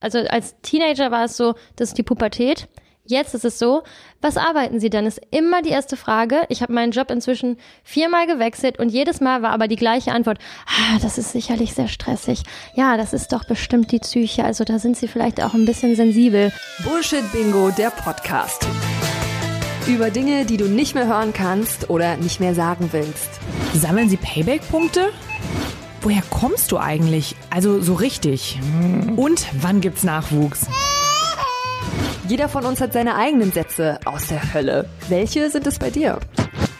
Also als Teenager war es so, das ist die Pubertät. Jetzt ist es so, was arbeiten Sie denn? Ist immer die erste Frage. Ich habe meinen Job inzwischen viermal gewechselt und jedes Mal war aber die gleiche Antwort. Ah, das ist sicherlich sehr stressig. Ja, das ist doch bestimmt die Psyche. Also da sind Sie vielleicht auch ein bisschen sensibel. Bullshit Bingo, der Podcast. Über Dinge, die du nicht mehr hören kannst oder nicht mehr sagen willst. Sammeln Sie Payback-Punkte? Woher kommst du eigentlich? Also so richtig. Und wann gibt's Nachwuchs? Jeder von uns hat seine eigenen Sätze aus der Hölle. Welche sind es bei dir?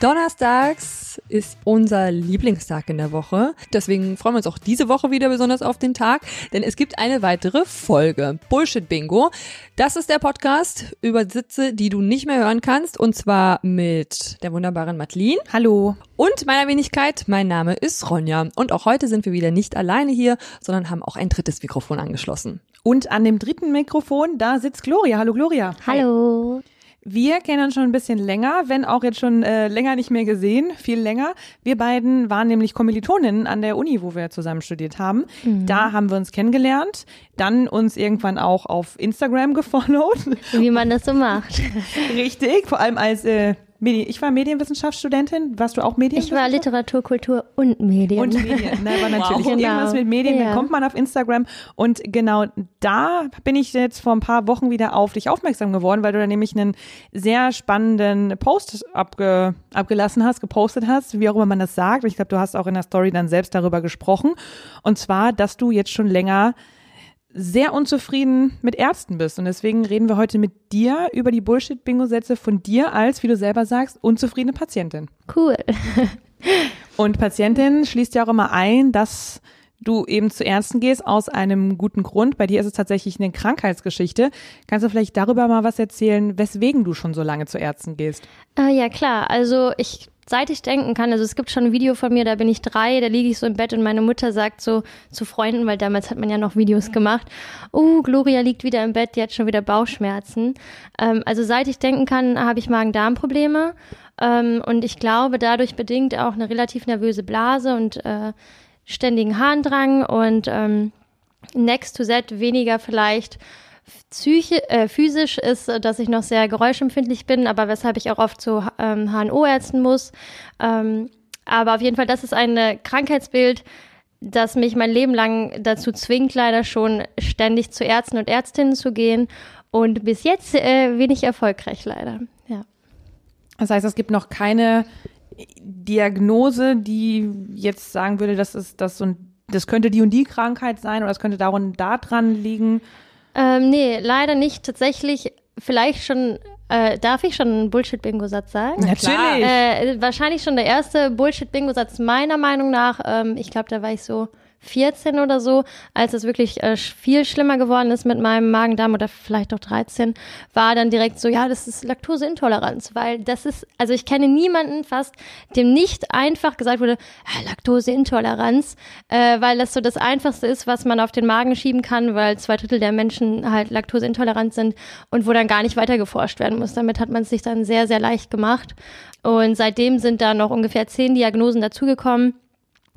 Donnerstags ist unser Lieblingstag in der Woche. Deswegen freuen wir uns auch diese Woche wieder besonders auf den Tag, denn es gibt eine weitere Folge. Bullshit Bingo. Das ist der Podcast über Sitze, die du nicht mehr hören kannst. Und zwar mit der wunderbaren Madeline. Hallo. Und meiner Wenigkeit. Mein Name ist Ronja. Und auch heute sind wir wieder nicht alleine hier, sondern haben auch ein drittes Mikrofon angeschlossen. Und an dem dritten Mikrofon, da sitzt Gloria. Hallo Gloria. Hallo. Wir kennen uns schon ein bisschen länger, wenn auch jetzt schon äh, länger nicht mehr gesehen, viel länger. Wir beiden waren nämlich Kommilitoninnen an der Uni, wo wir zusammen studiert haben. Mhm. Da haben wir uns kennengelernt, dann uns irgendwann auch auf Instagram gefollowt. Wie man das so macht. Richtig, vor allem als äh, Medi ich war Medienwissenschaftsstudentin. Warst du auch Ich Medienwissenschaft? war Literatur, Kultur und Medien. Und Medien, ne, aber natürlich. Wow. Irgendwas Genau. mit Medien, dann Ja. kommt man auf Instagram. Und genau da bin ich jetzt vor ein paar Wochen wieder auf dich aufmerksam geworden, weil du da nämlich einen sehr spannenden Post abge, abgelassen hast, gepostet hast, wie auch immer man das sagt. Ich glaube, du hast auch in der Story dann selbst darüber gesprochen. Und zwar, dass du jetzt schon länger sehr unzufrieden mit Ärzten bist. Und deswegen reden wir heute mit dir über die Bullshit-Bingo-Sätze von dir als, wie du selber sagst, unzufriedene Patientin. Cool. Und Patientin schließt ja auch immer ein, dass du eben zu Ärzten gehst aus einem guten Grund. Bei dir ist es tatsächlich eine Krankheitsgeschichte. Kannst du vielleicht darüber mal was erzählen, weswegen du schon so lange zu Ärzten gehst? Äh, ja, klar. Also ich, seit ich denken kann, also es gibt schon ein Video von mir, da bin ich drei, da liege ich so im Bett und meine Mutter sagt so zu Freunden, weil damals hat man ja noch Videos gemacht, oh, Gloria liegt wieder im Bett, die hat schon wieder Bauchschmerzen. Ähm, also seit ich denken kann, habe ich Magen-Darm-Probleme. Ähm, und ich glaube, dadurch bedingt auch eine relativ nervöse Blase und äh, ständigen Harndrang und ähm, next to that weniger vielleicht psychi äh, physisch ist, dass ich noch sehr geräuschempfindlich bin, aber weshalb ich auch oft zu ähm, HNO-Ärzten muss. Ähm, aber auf jeden Fall, das ist ein äh, Krankheitsbild, das mich mein Leben lang dazu zwingt, leider schon ständig zu Ärzten und Ärztinnen zu gehen. Und bis jetzt äh, wenig erfolgreich, leider. Ja. Das heißt, es gibt noch keine Diagnose, die jetzt sagen würde, das ist das und das könnte die und die Krankheit sein oder das könnte da und da dran liegen. Ähm, nee, leider nicht. Tatsächlich, vielleicht schon, äh, darf ich schon einen Bullshit-Bingo-Satz sagen? Natürlich. Äh, wahrscheinlich schon der erste Bullshit-Bingo-Satz meiner Meinung nach. Ähm, ich glaube, da war ich so 14 oder so, als es wirklich äh, viel schlimmer geworden ist mit meinem Magen-Darm oder vielleicht auch 13, war dann direkt so, ja, das ist Laktoseintoleranz, weil das ist, also ich kenne niemanden fast, dem nicht einfach gesagt wurde, ah, Laktoseintoleranz, äh, weil das so das Einfachste ist, was man auf den Magen schieben kann, weil zwei Drittel der Menschen halt laktoseintolerant sind und wo dann gar nicht weiter geforscht werden muss. Damit hat man es sich dann sehr, sehr leicht gemacht. Und seitdem sind da noch ungefähr zehn Diagnosen dazugekommen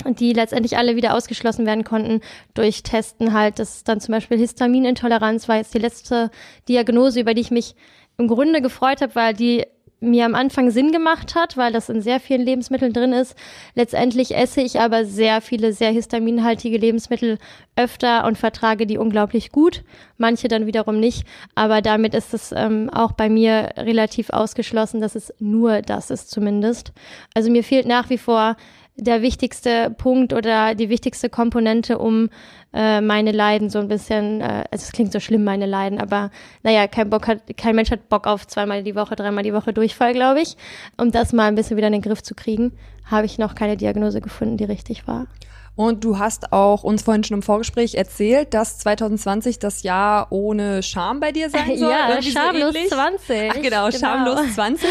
die letztendlich alle wieder ausgeschlossen werden konnten durch Testen halt. Das ist dann zum Beispiel Histaminintoleranz war jetzt die letzte Diagnose, über die ich mich im Grunde gefreut habe, weil die mir am Anfang Sinn gemacht hat, weil das in sehr vielen Lebensmitteln drin ist. Letztendlich esse ich aber sehr viele sehr histaminhaltige Lebensmittel öfter und vertrage die unglaublich gut, manche dann wiederum nicht. Aber damit ist es ähm, auch bei mir relativ ausgeschlossen, dass es nur das ist zumindest. Also mir fehlt nach wie vor der wichtigste Punkt oder die wichtigste Komponente, um äh, meine Leiden so ein bisschen, äh, also es klingt so schlimm, meine Leiden, aber naja, kein Bock hat, kein Mensch hat Bock auf zweimal die Woche, dreimal die Woche Durchfall, glaube ich. Um das mal ein bisschen wieder in den Griff zu kriegen, habe ich noch keine Diagnose gefunden, die richtig war. Und du hast auch uns vorhin schon im Vorgespräch erzählt, dass 2020 das Jahr ohne Scham bei dir sein soll. Ja, so schamlos ähnlich. 20. Ach genau, schamlos 20,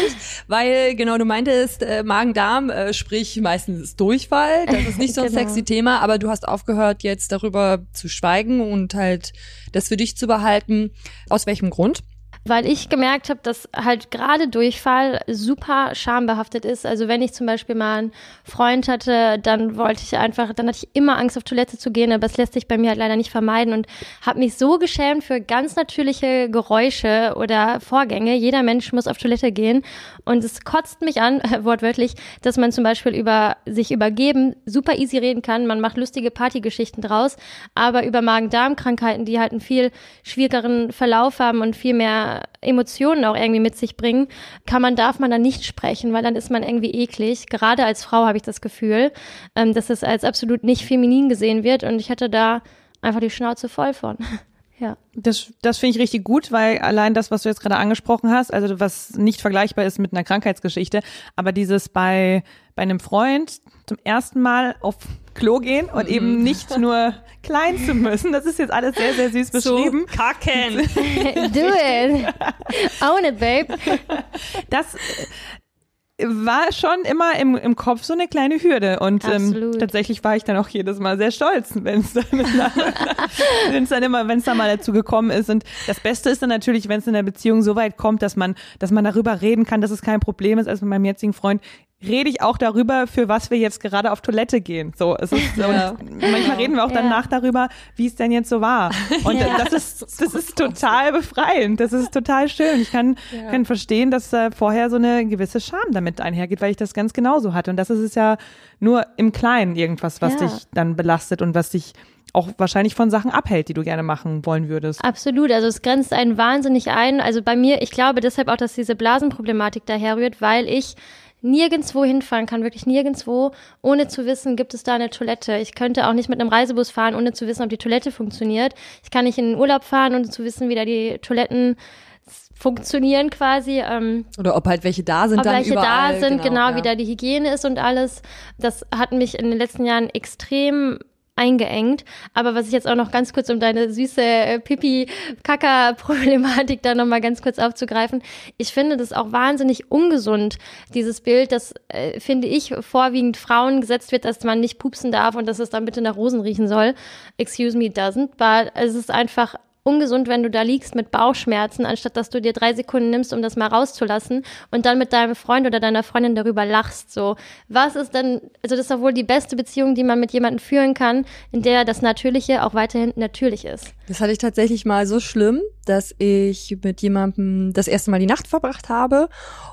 weil genau du meintest, äh, Magen-Darm, äh, sprich meistens Durchfall, das ist nicht so ein Genau. sexy Thema, aber du hast aufgehört jetzt darüber zu schweigen und halt das für dich zu behalten. Aus welchem Grund? Weil ich gemerkt habe, dass halt gerade Durchfall super schambehaftet ist. Also wenn ich zum Beispiel mal einen Freund hatte, dann wollte ich einfach, dann hatte ich immer Angst auf Toilette zu gehen, aber es lässt sich bei mir halt leider nicht vermeiden und habe mich so geschämt für ganz natürliche Geräusche oder Vorgänge. Jeder Mensch muss auf Toilette gehen und es kotzt mich an, wortwörtlich, dass man zum Beispiel über sich übergeben super easy reden kann. Man macht lustige Partygeschichten draus, aber über Magen-Darm-Krankheiten, die halt einen viel schwierigeren Verlauf haben und viel mehr Emotionen auch irgendwie mit sich bringen, kann man, darf man dann nicht sprechen, weil dann ist man irgendwie eklig. Gerade als Frau habe ich das Gefühl, ähm, dass es als absolut nicht feminin gesehen wird und ich hatte da einfach die Schnauze voll von. Ja. Das, das finde ich richtig gut, weil allein das, was du jetzt gerade angesprochen hast, also was nicht vergleichbar ist mit einer Krankheitsgeschichte, aber dieses bei, bei einem Freund zum ersten Mal auf Klo gehen und eben mhm. nicht nur klein zu müssen, das ist jetzt alles sehr, sehr süß beschrieben. So kacken. Do it. Own it, babe. Das, war schon immer im, im Kopf so eine kleine Hürde. Und ähm, tatsächlich war ich dann auch jedes Mal sehr stolz, wenn es dann, wenn's dann immer, wenn es dann mal dazu gekommen ist. Und das Beste ist dann natürlich, wenn es in der Beziehung so weit kommt, dass man, dass man darüber reden kann, dass es kein Problem ist, als mit meinem jetzigen Freund rede ich auch darüber, für was wir jetzt gerade auf Toilette gehen. So, es ist, ja. manchmal reden wir auch ja. danach darüber, wie es denn jetzt so war. Und ja. das ist, das ist total befreiend. Das ist total schön. Ich kann, kann verstehen, dass äh, vorher so eine gewisse Scham damit einhergeht, weil ich das ganz genauso hatte. Und das ist es ja nur im Kleinen irgendwas, was dich dann belastet und was dich auch wahrscheinlich von Sachen abhält, die du gerne machen wollen würdest. Absolut, also es grenzt einen wahnsinnig ein. Also bei mir, ich glaube deshalb auch, dass diese Blasenproblematik daherrührt, weil ich nirgendwo hinfahren kann, wirklich nirgendwo, ohne zu wissen, gibt es da eine Toilette. Ich könnte auch nicht mit einem Reisebus fahren, ohne zu wissen, ob die Toilette funktioniert. Ich kann nicht in den Urlaub fahren, ohne zu wissen, wie da die Toiletten funktionieren quasi. Ähm, Oder ob halt welche da sind ob dann welche überall. da sind, genau, genau ja. wie da die Hygiene ist und alles. Das hat mich in den letzten Jahren extrem eingeengt. Aber was ich jetzt auch noch ganz kurz, um deine süße äh, Pipi-Kaka-Problematik da nochmal ganz kurz aufzugreifen. Ich finde das auch wahnsinnig ungesund, dieses Bild, das, äh, finde ich, vorwiegend Frauen gesetzt wird, dass man nicht pupsen darf und dass es dann bitte nach Rosen riechen soll. Excuse me, doesn't. But es ist einfach ungesund, wenn du da liegst mit Bauchschmerzen, anstatt dass du dir drei Sekunden nimmst, um das mal rauszulassen und dann mit deinem Freund oder deiner Freundin darüber lachst. So, was ist denn, also das ist doch wohl die beste Beziehung, die man mit jemandem führen kann, in der das Natürliche auch weiterhin natürlich ist. Das hatte ich tatsächlich mal so schlimm, dass ich mit jemandem das erste Mal die Nacht verbracht habe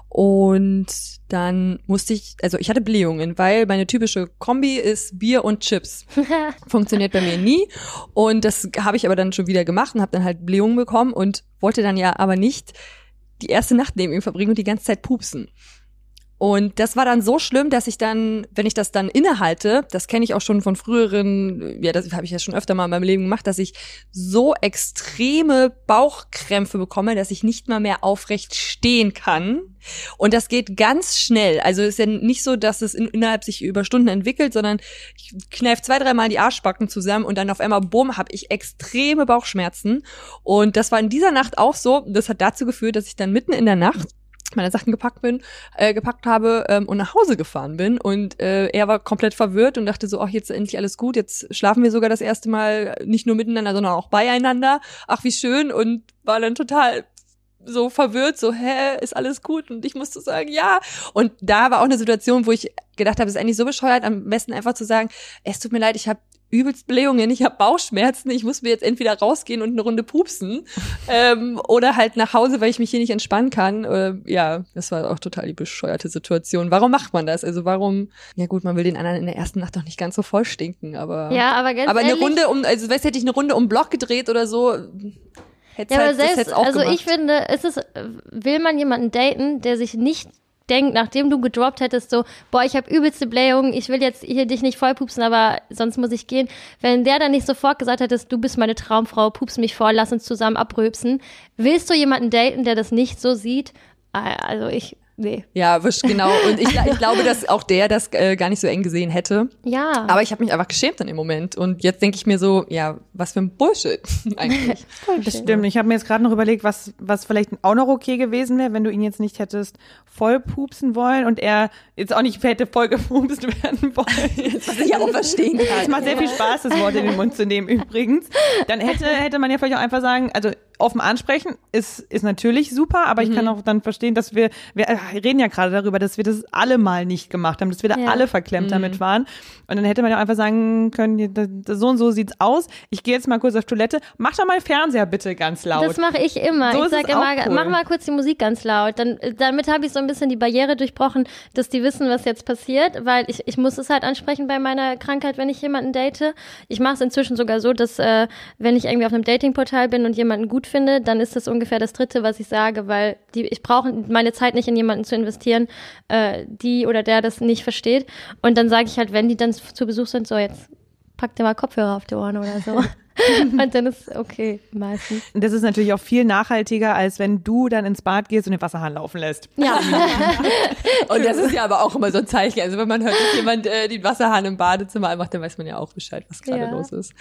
und dann musste ich, also ich hatte Blähungen, weil meine typische Kombi ist Bier und Chips. Funktioniert bei mir nie. Und das habe ich aber dann schon wieder gemacht und habe dann halt Blähungen bekommen und wollte dann ja aber nicht die erste Nacht neben ihm verbringen und die ganze Zeit pupsen. Und das war dann so schlimm, dass ich dann, wenn ich das dann innehalte, das kenne ich auch schon von früheren, ja, das habe ich ja schon öfter mal in meinem Leben gemacht, dass ich so extreme Bauchkrämpfe bekomme, dass ich nicht mal mehr aufrecht stehen kann. Und das geht ganz schnell. Also ist ja nicht so, dass es in, innerhalb sich über Stunden entwickelt, sondern ich kneif zwei, dreimal die Arschbacken zusammen und dann auf einmal, bumm, habe ich extreme Bauchschmerzen. Und das war in dieser Nacht auch so. Das hat dazu geführt, dass ich dann mitten in der Nacht meine Sachen gepackt bin, äh, gepackt habe ähm, und nach Hause gefahren bin. Und äh, er war komplett verwirrt und dachte so, ach jetzt endlich alles gut, jetzt schlafen wir sogar das erste Mal nicht nur miteinander, sondern auch beieinander. Ach wie schön. Und war dann total so verwirrt, so, hä, ist alles gut? Und ich musste sagen, ja. Und da war auch eine Situation, wo ich gedacht habe, es ist eigentlich so bescheuert, am besten einfach zu sagen, es tut mir leid, ich habe übelst Blähungen, ich habe Bauchschmerzen, ich muss mir jetzt entweder rausgehen und eine Runde pupsen ähm, oder halt nach Hause, weil ich mich hier nicht entspannen kann. Äh, ja, das war auch total die bescheuerte Situation. Warum macht man das? Also warum? Ja gut, man will den anderen in der ersten Nacht doch nicht ganz so voll stinken, aber ja, aber ganz aber eine ehrlich, Runde um, also weißt hätte ich eine Runde um Block gedreht oder so. Hätte ja, halt, aber selbst, also gemacht. ich finde, es ist, will man jemanden daten, der sich nicht denkt, nachdem du gedroppt hättest, so, boah, ich habe übelste Blähung, ich will jetzt hier dich nicht vollpupsen, aber sonst muss ich gehen. Wenn der dann nicht sofort gesagt hättest, du bist meine Traumfrau, pups mich vor, lass uns zusammen abrübsen, willst du jemanden daten, der das nicht so sieht? Ah, also ich, Nee. Ja, genau. Und ich, ich glaube, dass auch der das äh, gar nicht so eng gesehen hätte. Ja. Aber ich habe mich einfach geschämt in dem Moment. Und jetzt denke ich mir so, ja, was für ein Bullshit eigentlich. das stimmt. Ich habe mir jetzt gerade noch überlegt, was, was vielleicht auch noch okay gewesen wäre, wenn du ihn jetzt nicht hättest voll pupsen wollen und er jetzt auch nicht hätte voll gepupst werden wollen. was ich auch verstehen kann. Es macht sehr viel Spaß, das Wort in den Mund zu nehmen übrigens. Dann hätte, hätte man ja vielleicht auch einfach sagen, also offen ansprechen ist, ist natürlich super, aber ich kann Mhm. auch dann verstehen, dass wir, wir äh, reden ja gerade darüber, dass wir das alle mal nicht gemacht haben, dass wir da Ja. alle verklemmt Mhm. damit waren. Und dann hätte man ja einfach sagen können, so und so sieht's aus. Ich gehe jetzt mal kurz auf Toilette. Mach doch mal Fernseher bitte ganz laut. Das mache ich immer. So ich ist sag es auch immer, cool. mach mal kurz die Musik ganz laut. Dann, damit habe ich so ein bisschen die Barriere durchbrochen, dass die wissen, was jetzt passiert, weil ich, ich muss es halt ansprechen bei meiner Krankheit, wenn ich jemanden date. Ich mache es inzwischen sogar so, dass äh, wenn ich irgendwie auf einem Datingportal bin und jemanden gut finde, dann ist das ungefähr das Dritte, was ich sage, weil die, ich brauche meine Zeit nicht in jemanden zu investieren, äh, die oder der das nicht versteht. Und dann sage ich halt, wenn die dann zu Besuch sind, so jetzt pack dir mal Kopfhörer auf die Ohren oder so. und dann ist okay, meistens. Das ist natürlich auch viel nachhaltiger, als wenn du dann ins Bad gehst und den Wasserhahn laufen lässt. Ja. Und das ist ja aber auch immer so ein Zeichen. Also wenn man hört, dass jemand äh, den Wasserhahn im Badezimmer anmacht, dann weiß man ja auch Bescheid, was gerade Ja. los ist.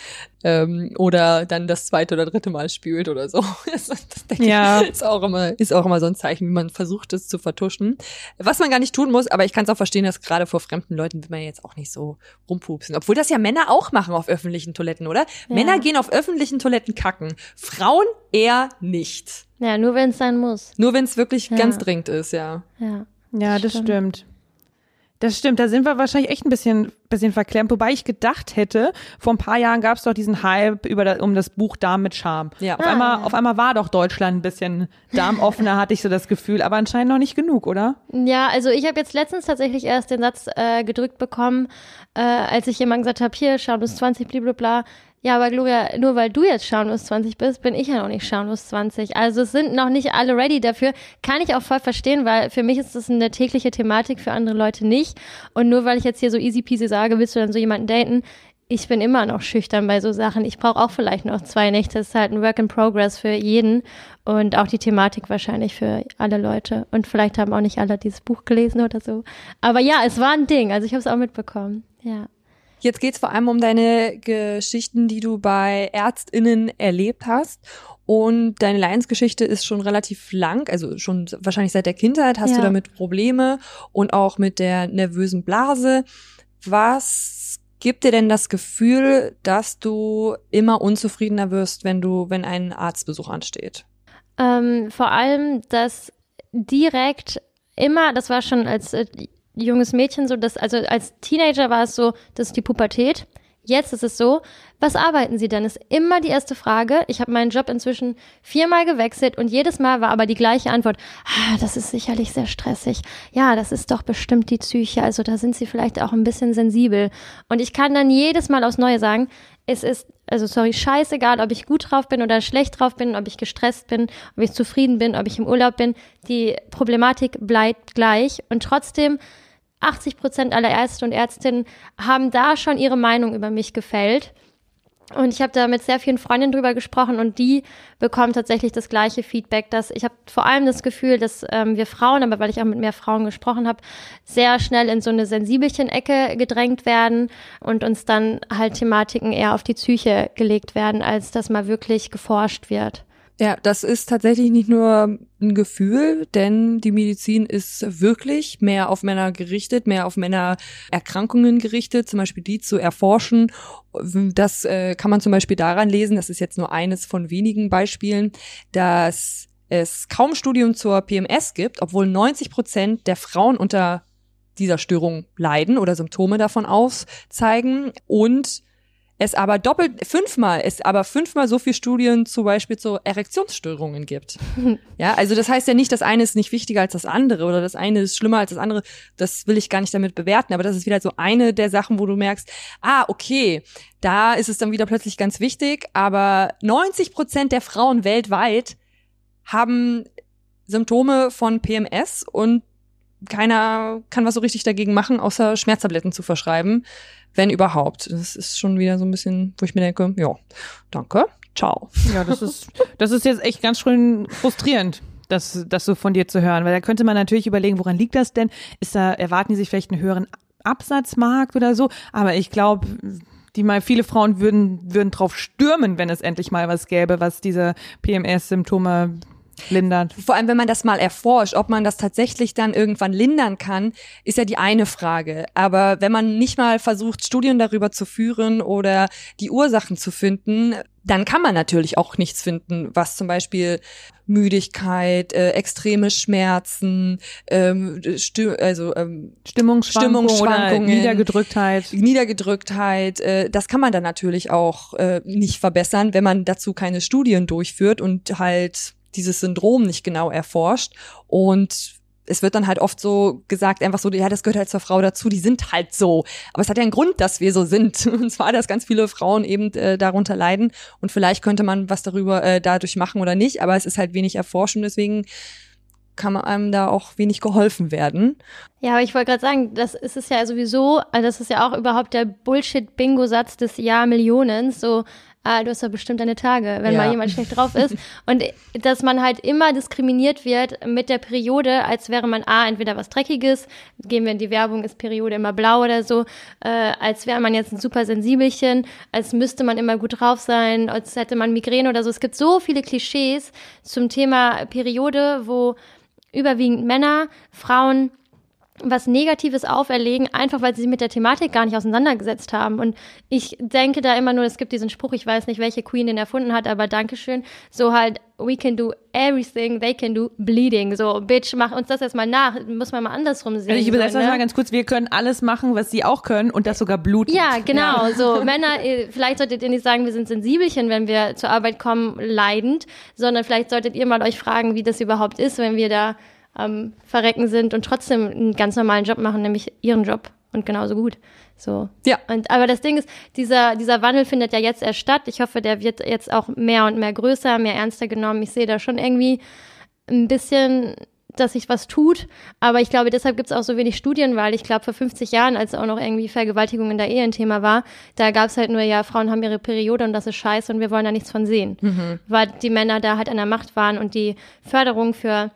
Ähm, oder dann das zweite oder dritte Mal spült oder so. Das, das denke Ja. ich, ist auch immer, ist auch immer so ein Zeichen, wie man versucht, es zu vertuschen. Was man gar nicht tun muss, aber ich kann es auch verstehen, dass gerade vor fremden Leuten will man jetzt auch nicht so rumpupsen. Obwohl das ja Männer auch machen auf öffentlichen Toiletten, oder? Ja. Männer gehen auf öffentlichen Toiletten kacken. Frauen eher nicht. Ja, nur wenn es sein muss. Nur wenn es wirklich Ja. ganz dringend ist, ja. Ja. Ja, das Stimmt. stimmt. Das stimmt, da sind wir wahrscheinlich echt ein bisschen, bisschen verklemmt. Wobei ich gedacht hätte, vor ein paar Jahren gab es doch diesen Hype über das, um das Buch Darm mit Charme. Ja. Auf, Ah, einmal, ja. auf einmal war doch Deutschland ein bisschen darmoffener, hatte ich so das Gefühl, aber anscheinend noch nicht genug, oder? Ja, also ich habe jetzt letztens tatsächlich erst den Satz äh, gedrückt bekommen, äh, als ich jemand gesagt habe, hier, Schamlos 20, blablabla. Ja, aber Gloria, nur weil du jetzt Schamlos 20 bist, bin ich ja noch nicht Schamlos 20. Also es sind noch nicht alle ready dafür. Kann ich auch voll verstehen, weil für mich ist das eine tägliche Thematik, für andere Leute nicht. Und nur weil ich jetzt hier so easy peasy sage, willst du dann so jemanden daten? Ich bin immer noch schüchtern bei so Sachen. Ich brauche auch vielleicht noch zwei Nächte. Das ist halt ein Work in Progress für jeden und auch die Thematik wahrscheinlich für alle Leute. Und vielleicht haben auch nicht alle dieses Buch gelesen oder so. Aber ja, es war ein Ding. Also ich habe es auch mitbekommen. Ja. Jetzt geht's vor allem um deine Geschichten, die du bei ÄrztInnen erlebt hast. Und deine Leidensgeschichte ist schon relativ lang, also schon wahrscheinlich seit der Kindheit hast Ja. du damit Probleme und auch mit der nervösen Blase. Was gibt dir denn das Gefühl, dass du immer unzufriedener wirst, wenn du, wenn ein Arztbesuch ansteht? Ähm, vor allem, dass direkt immer, das war schon als äh, junges Mädchen so, dass, also als Teenager war es so, das ist die Pubertät. Jetzt ist es so, was arbeiten Sie denn? Ist immer die erste Frage. Ich habe meinen Job inzwischen viermal gewechselt und jedes Mal war aber die gleiche Antwort. Ah, das ist sicherlich sehr stressig. Ja, das ist doch bestimmt die Psyche. Also da sind Sie vielleicht auch ein bisschen sensibel. Und ich kann dann jedes Mal aufs Neue sagen, es ist, also sorry, scheißegal, ob ich gut drauf bin oder schlecht drauf bin, ob ich gestresst bin, ob ich zufrieden bin, ob ich im Urlaub bin. Die Problematik bleibt gleich und trotzdem 80 Prozent aller Ärzte und Ärztinnen haben da schon ihre Meinung über mich gefällt. Und ich habe da mit sehr vielen Freundinnen drüber gesprochen und die bekommen tatsächlich das gleiche Feedback, dass ich habe vor allem das Gefühl, dass ähm, wir Frauen, aber weil ich auch mit mehr Frauen gesprochen habe, sehr schnell in so eine Sensibelchen-Ecke gedrängt werden und uns dann halt Thematiken eher auf die Psyche gelegt werden, als dass mal wirklich geforscht wird. Ja, das ist tatsächlich nicht nur ein Gefühl, denn die Medizin ist wirklich mehr auf Männer gerichtet, mehr auf Männererkrankungen gerichtet, zum Beispiel die zu erforschen. Das äh, kann man zum Beispiel daran lesen, das ist jetzt nur eines von wenigen Beispielen, dass es kaum Studien zur PMS gibt, obwohl 90 Prozent der Frauen unter dieser Störung leiden oder Symptome davon aufzeigen und es aber doppelt fünfmal, es aber fünfmal so viel Studien zum Beispiel zu Erektionsstörungen gibt. Ja, also das heißt ja nicht, das eine ist nicht wichtiger als das andere oder das eine ist schlimmer als das andere. Das will ich gar nicht damit bewerten, aber das ist wieder so eine der Sachen, wo du merkst, ah, okay, da ist es dann wieder plötzlich ganz wichtig, aber 90 Prozent der Frauen weltweit haben Symptome von PMS und keiner kann was so richtig dagegen machen, außer Schmerztabletten zu verschreiben, wenn überhaupt. Das ist schon wieder so ein bisschen, wo ich mir denke, ja, danke, ciao. Ja, das ist, das ist jetzt echt ganz schön frustrierend. Das, das so von dir zu hören, weil da könnte man natürlich überlegen, woran liegt das denn? Ist da, erwarten die sich vielleicht einen höheren Absatzmarkt oder so? Aber ich glaube, die mal viele Frauen würden, würden drauf stürmen, wenn es endlich mal was gäbe, was diese PMS-Symptome lindert. Vor allem, wenn man das mal erforscht, ob man das tatsächlich dann irgendwann lindern kann, ist ja die eine Frage. Aber wenn man nicht mal versucht, Studien darüber zu führen oder die Ursachen zu finden, dann kann man natürlich auch nichts finden, was zum Beispiel Müdigkeit, äh, extreme Schmerzen, ähm, Sti also ähm, Stimmungsschwankungen, Stimmungsschwankungen Niedergedrücktheit. Niedergedrücktheit, äh, das kann man dann natürlich auch äh, nicht verbessern, wenn man dazu keine Studien durchführt und halt dieses Syndrom nicht genau erforscht. Und es wird dann halt oft so gesagt, einfach so, ja, das gehört halt zur Frau dazu, die sind halt so. Aber es hat ja einen Grund, dass wir so sind. Und zwar, dass ganz viele Frauen eben äh, darunter leiden. Und vielleicht könnte man was darüber äh, dadurch machen oder nicht, aber es ist halt wenig erforscht und deswegen kann einem da auch wenig geholfen werden. Ja, aber ich wollte gerade sagen, das ist es ja sowieso, also das ist ja auch überhaupt der Bullshit-Bingo-Satz des Jahrmillionens, so ah, du hast ja bestimmt deine Tage, wenn Ja. mal jemand schlecht drauf ist. Und dass man halt immer diskriminiert wird mit der Periode, als wäre man A, entweder was Dreckiges, gehen wir in die Werbung, ist Periode immer blau oder so, äh, als wäre man jetzt ein super Sensibelchen, als müsste man immer gut drauf sein, als hätte man Migräne oder so. Es gibt so viele Klischees zum Thema Periode, wo überwiegend Männer, Frauen was Negatives auferlegen, einfach weil sie sich mit der Thematik gar nicht auseinandergesetzt haben. Und ich denke da immer nur, es gibt diesen Spruch, ich weiß nicht, welche Queen den erfunden hat, aber Dankeschön, so halt, we can do everything, they can do bleeding. So, Bitch, mach uns das jetzt mal nach, muss man mal andersrum sehen. Also ich übersetze so, das ne? mal ganz kurz. Wir können alles machen, was sie auch können und das sogar blutend. Ja, genau. So Männer, vielleicht solltet ihr nicht sagen, wir sind Sensibelchen, wenn wir zur Arbeit kommen, leidend, sondern vielleicht solltet ihr mal euch fragen, wie das überhaupt ist, wenn wir da am Verrecken sind und trotzdem einen ganz normalen Job machen, nämlich ihren Job und genauso gut. So. Ja. Und aber das Ding ist, dieser dieser Wandel findet ja jetzt erst statt. Ich hoffe, der wird jetzt auch mehr und mehr größer, mehr ernster genommen. Ich sehe da schon irgendwie ein bisschen dass sich was tut. Aber ich glaube, deshalb gibt es auch so wenig Studien, weil ich glaube, vor 50 Jahren, als auch noch irgendwie Vergewaltigung in der Ehe ein Thema war, da gab es halt nur, ja, Frauen haben ihre Periode und das ist scheiße und wir wollen da nichts von sehen. Weil die Männer da halt an der Macht waren und die Förderung für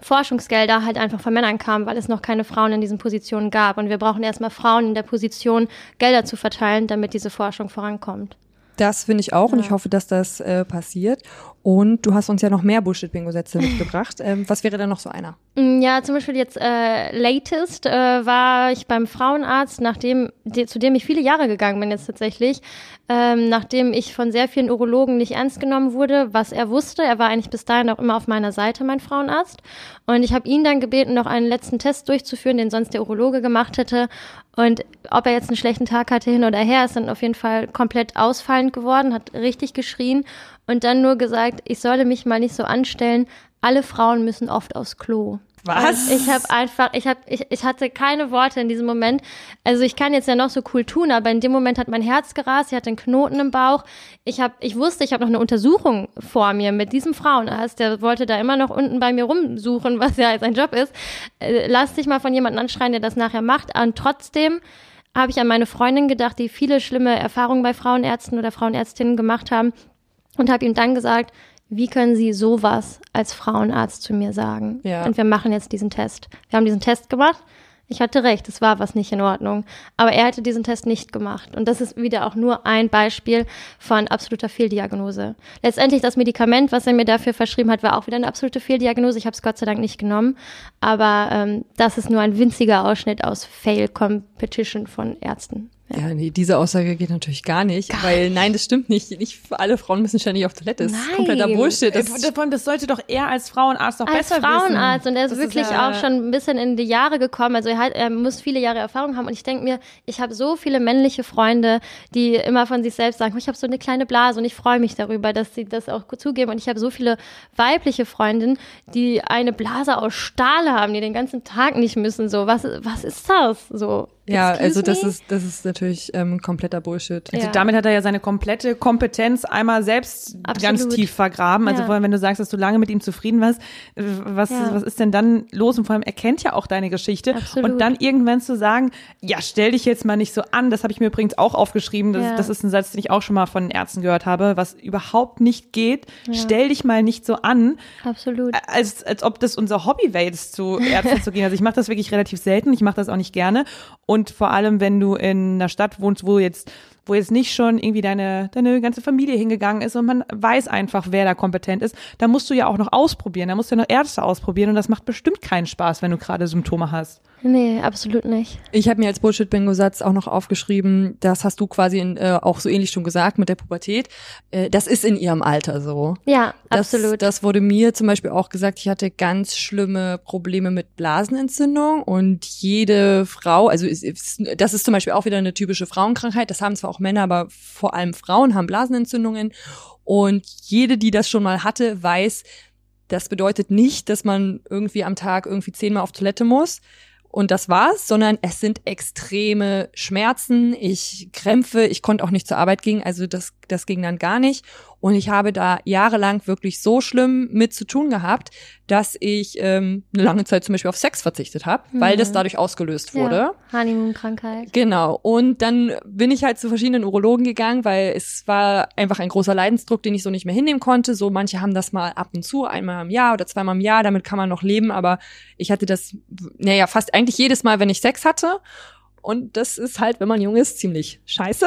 Forschungsgelder halt einfach von Männern kam, weil es noch keine Frauen in diesen Positionen gab. Und wir brauchen erstmal Frauen in der Position, Gelder zu verteilen, damit diese Forschung vorankommt. Das finde ich auch und ich hoffe, dass das äh, passiert. Und du hast uns ja noch mehr Bullshit-Bingo-Sätze mitgebracht. Ähm, was wäre da noch so einer? Mm, Ja, zum Beispiel jetzt äh, latest äh, war ich beim Frauenarzt, nachdem de, zu dem ich viele Jahre gegangen bin jetzt tatsächlich, ähm, nachdem ich von sehr vielen Urologen nicht ernst genommen wurde, was er wusste. Er war eigentlich bis dahin auch immer auf meiner Seite, mein Frauenarzt. Und ich habe ihn dann gebeten, noch einen letzten Test durchzuführen, den sonst der Urologe gemacht hätte. Und ob er jetzt einen schlechten Tag hatte hin oder her, ist dann auf jeden Fall komplett ausfallend geworden, hat richtig geschrien und dann nur gesagt, ich solle mich mal nicht so anstellen. Alle Frauen müssen oft aufs Klo. Was? Ich habe einfach, ich habe, ich, ich hatte keine Worte in diesem Moment. Also ich kann jetzt ja noch so cool tun, aber in dem Moment hat mein Herz gerast, ich hatte einen Knoten im Bauch. Ich habe, ich wusste, ich habe noch eine Untersuchung vor mir mit diesem Frauenarzt, der wollte da immer noch unten bei mir rumsuchen, was ja sein Job ist. Äh, lass dich mal von jemandem anschreien, der das nachher macht. Und trotzdem habe ich an meine Freundin gedacht, die viele schlimme Erfahrungen bei Frauenärzten oder Frauenärztinnen gemacht haben und habe ihm dann gesagt, wie können Sie sowas als Frauenarzt zu mir sagen? Ja. Und wir machen jetzt diesen Test. Wir haben diesen Test gemacht. Ich hatte recht, es war was nicht in Ordnung. Aber er hätte diesen Test nicht gemacht. Und das ist wieder auch nur ein Beispiel von absoluter Fehldiagnose. Letztendlich das Medikament, was er mir dafür verschrieben hat, war auch wieder eine absolute Fehldiagnose. Ich habe es Gott sei Dank nicht genommen. Aber ähm, das ist nur ein winziger Ausschnitt aus Fail Competition von Ärzten. Ja, nee, diese Aussage geht natürlich gar nicht, weil nein, das stimmt nicht. Nicht alle Frauen müssen ständig auf Toilette. Das ist Nein. kompletter Bullshit. Das Das, das sollte doch er als Frauenarzt doch als besser Frauenarzt wissen. und er ist Das wirklich ja- auch schon ein bisschen in die Jahre gekommen. Also er, hat, er muss viele Jahre Erfahrung haben und ich denke mir, ich habe so viele männliche Freunde, die immer von sich selbst sagen, ich habe so eine kleine Blase und ich freue mich darüber, dass sie das auch zugeben und ich habe so viele weibliche Freundinnen, die eine Blase aus Stahl haben, die den ganzen Tag nicht müssen. So was was ist das? So ja, excuse also das me? ist das ist natürlich ähm, kompletter Bullshit. Also Ja. damit hat er ja seine komplette Kompetenz einmal selbst Absolut. ganz tief vergraben. Also Ja. vor allem, wenn du sagst, dass du lange mit ihm zufrieden warst, äh, was, Ja. was ist denn dann los? Und vor allem, er kennt ja auch deine Geschichte. Absolut. Und dann irgendwann zu sagen, ja, stell dich jetzt mal nicht so an, das habe ich mir übrigens auch aufgeschrieben. Das, Ja. das ist ein Satz, den ich auch schon mal von Ärzten gehört habe, was überhaupt nicht geht. Stell dich mal nicht so an, absolut. als, als ob das unser Hobby wäre, jetzt zu Ärzten zu gehen. Also ich mache das wirklich relativ selten, ich mache das auch nicht gerne. Und vor allem, wenn du in einer Stadt wohnst, wo jetzt wo jetzt nicht schon irgendwie deine, deine ganze Familie hingegangen ist und man weiß einfach, wer da kompetent ist, da musst du ja auch noch ausprobieren, da musst du ja noch Ärzte ausprobieren und das macht bestimmt keinen Spaß, wenn du gerade Symptome hast. Nee, absolut nicht. Ich habe mir als Bullshit-Bingo-Satz auch noch aufgeschrieben, das hast du quasi in, äh, auch so ähnlich schon gesagt mit der Pubertät. Äh, das ist in ihrem Alter so. Ja, Das, absolut. das wurde mir zum Beispiel auch gesagt, ich hatte ganz schlimme Probleme mit Blasenentzündung und jede Frau, also es ist, das ist zum Beispiel auch wieder eine typische Frauenkrankheit, das haben zwar auch Männer, aber vor allem Frauen haben Blasenentzündungen und jede, die das schon mal hatte, weiß, das bedeutet nicht, dass man irgendwie am Tag irgendwie zehnmal auf Toilette muss und das war's, sondern es sind extreme Schmerzen. Ich krämpfe, ich konnte auch nicht zur Arbeit gehen, also das, das ging dann gar nicht. Und ich habe da jahrelang wirklich so schlimm mit zu tun gehabt, dass ich ähm, eine lange Zeit zum Beispiel auf Sex verzichtet habe, weil das dadurch ausgelöst wurde. Ja, Honeymoon-Krankheit. Genau. Und dann bin ich halt zu verschiedenen Urologen gegangen, weil es war einfach ein großer Leidensdruck, den ich so nicht mehr hinnehmen konnte. So manche haben das mal ab und zu, einmal im Jahr oder zweimal im Jahr, damit kann man noch leben, aber ich hatte das, naja, fast eigentlich jedes Mal, wenn ich Sex hatte. Und das ist halt, wenn man jung ist, ziemlich scheiße.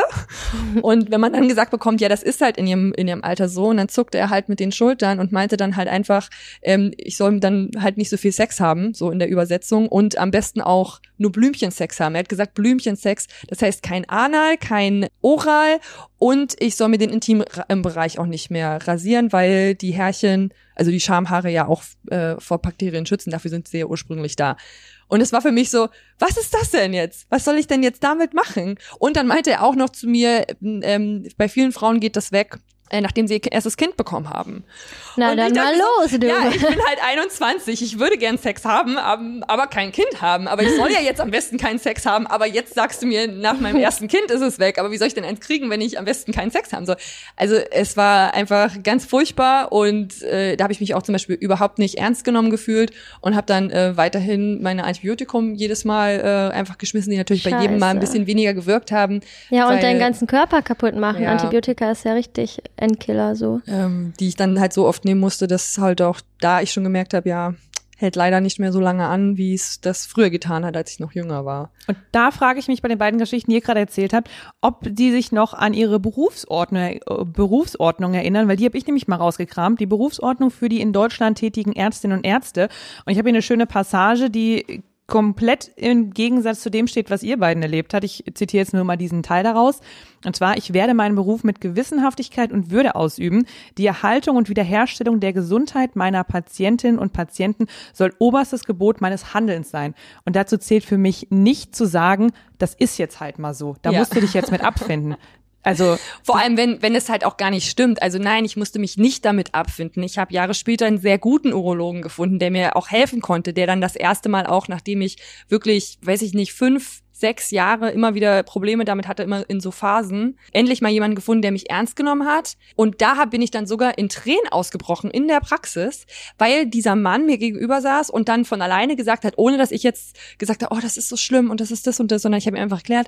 Und wenn man dann gesagt bekommt, ja, das ist halt in ihrem, in ihrem Alter so, und dann zuckte er halt mit den Schultern und meinte dann halt einfach, ähm, ich soll dann halt nicht so viel Sex haben, so in der Übersetzung, und am besten auch nur Blümchensex haben. Er hat gesagt, Blümchensex, das heißt kein Anal, kein Oral und ich soll mir den Intimbereich auch nicht mehr rasieren, weil die Härchen, also die Schamhaare ja auch äh, vor Bakterien schützen, dafür sind sie ja ursprünglich da. Und es war für mich so, was ist das denn jetzt? Was soll ich denn jetzt damit machen? Und dann meinte er auch noch zu mir, ähm, bei vielen Frauen geht das weg, äh, nachdem sie ihr erstes Kind bekommen haben. Na, Und dann mal los, so, du. Ja, ich bin halt 21, ich würde gern Sex haben, aber, kein Kind haben. Aber ich soll ja jetzt am besten keinen Sex haben, aber jetzt sagst du mir, nach meinem ersten Kind ist es weg. Aber wie soll ich denn eins kriegen, wenn ich am besten keinen Sex haben soll? Also es war einfach ganz furchtbar und äh, da habe ich mich auch zum Beispiel überhaupt nicht ernst genommen gefühlt und habe dann äh, weiterhin meine Antibiotikum jedes Mal äh, einfach geschmissen, die natürlich bei jedem Mal ein Scheiße. bisschen weniger gewirkt haben. ja, und deinen ganzen Körper kaputt machen. Ja. Antibiotika ist ja richtig Endkiller so. ähm, die ich dann halt so oft nehmen musste, dass halt auch da ich schon gemerkt habe, ja, hält leider nicht mehr so lange an, wie es das früher getan hat, als ich noch jünger war. Und da frage ich mich bei den beiden Geschichten, die ihr gerade erzählt habt, ob die sich noch an ihre Berufsordnung, äh, Berufsordnung erinnern, weil die habe ich nämlich mal rausgekramt. Die Berufsordnung für die in Deutschland tätigen Ärztinnen und Ärzte. Und ich habe hier eine schöne Passage, die komplett im Gegensatz zu dem steht, was ihr beiden erlebt habt. Ich zitiere jetzt nur mal diesen Teil daraus. Und zwar, ich werde meinen Beruf mit Gewissenhaftigkeit und Würde ausüben. Die Erhaltung und Wiederherstellung der Gesundheit meiner Patientinnen und Patienten soll oberstes Gebot meines Handelns sein. Und dazu zählt für mich nicht zu sagen, das ist jetzt halt mal so. Da Ja. musst du dich jetzt mit abfinden. Also Vor allem, wenn, wenn es halt auch gar nicht stimmt. Also nein, ich musste mich nicht damit abfinden. Ich habe Jahre später einen sehr guten Urologen gefunden, der mir auch helfen konnte, der dann das erste Mal auch, nachdem ich wirklich, weiß ich nicht, fünf, sechs Jahre immer wieder Probleme damit hatte, immer in so Phasen, endlich mal jemanden gefunden, der mich ernst genommen hat. Und da bin ich dann sogar in Tränen ausgebrochen in der Praxis, weil dieser Mann mir gegenüber saß und dann von alleine gesagt hat, ohne dass ich jetzt gesagt habe, oh, das ist so schlimm und das ist das und das, sondern ich habe ihm einfach erklärt,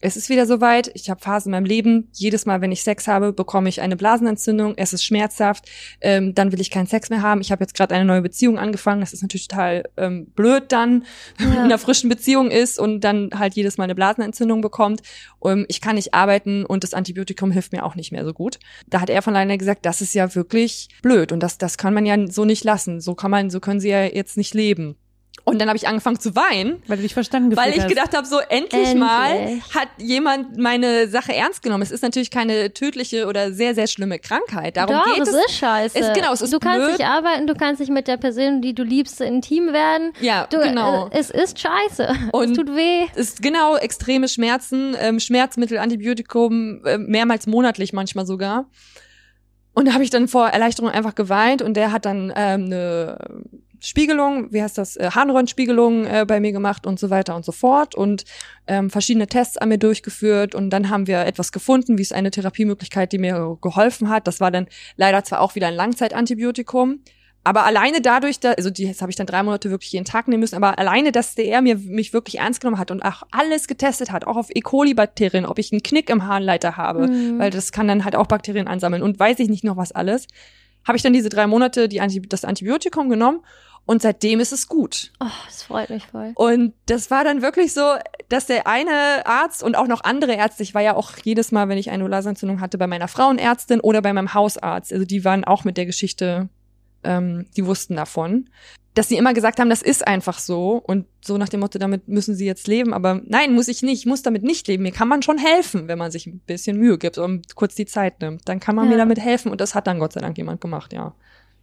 es ist wieder soweit, ich habe Phasen in meinem Leben, jedes Mal, wenn ich Sex habe, bekomme ich eine Blasenentzündung, es ist schmerzhaft, ähm, dann will ich keinen Sex mehr haben. Ich habe jetzt gerade eine neue Beziehung angefangen, das ist natürlich total ähm, blöd dann, wenn man in einer frischen Beziehung ist und dann halt jedes Mal eine Blasenentzündung bekommt. Ähm, ich kann nicht arbeiten und das Antibiotikum hilft mir auch nicht mehr so gut. Da hat er von alleine gesagt, das ist ja wirklich blöd und das, das kann man ja so nicht lassen. So kann man, so können sie ja jetzt nicht leben. Und dann habe ich angefangen zu weinen, weil du dich verstanden gefühlt weil ich hast. gedacht habe, so endlich, Endlich. mal hat jemand meine Sache ernst genommen. Es ist natürlich keine tödliche oder sehr, sehr schlimme Krankheit. Darum Doch, geht es es. ist scheiße. Es- genau, es ist du kannst blöd. nicht arbeiten, du kannst nicht mit der Person, die du liebst, intim werden. Ja, du, genau. Äh, es ist scheiße. Und es tut weh. Es ist genau extreme Schmerzen, ähm, Schmerzmittel, Antibiotikum, äh, mehrmals monatlich manchmal sogar. Und da habe ich dann vor Erleichterung einfach geweint und der hat dann ähm, eine Spiegelung, wie heißt das, äh, Harnröhrenspiegelung äh, bei mir gemacht und so weiter und so fort und ähm, verschiedene Tests an mir durchgeführt und dann haben wir etwas gefunden, wie es eine Therapiemöglichkeit, die mir geholfen hat. Das war dann leider zwar auch wieder ein Langzeitantibiotikum, aber alleine dadurch, da, also die, das habe ich dann drei Monate wirklich jeden Tag nehmen müssen, aber alleine, dass der mir mich wirklich ernst genommen hat und auch alles getestet hat, auch auf E. coli-Bakterien, ob ich einen Knick im Harnleiter habe, Mhm. weil das kann dann halt auch Bakterien ansammeln und weiß ich nicht noch was alles, habe ich dann diese drei Monate die Anti das Antibiotikum genommen Und seitdem ist es gut. Oh, das freut mich voll. Und das war dann wirklich so, dass der eine Arzt und auch noch andere Ärzte, ich war ja auch jedes Mal, wenn ich eine Blasenentzündung hatte, bei meiner Frauenärztin oder bei meinem Hausarzt. Also die waren auch mit der Geschichte, ähm, die wussten davon. Dass sie immer gesagt haben, das ist einfach so und so nach dem Motto, damit müssen sie jetzt leben. Aber nein, muss ich nicht, ich muss damit nicht leben. Mir kann man schon helfen, wenn man sich ein bisschen Mühe gibt und kurz die Zeit nimmt. Dann kann man Ja. mir damit helfen und das hat dann Gott sei Dank jemand gemacht, ja.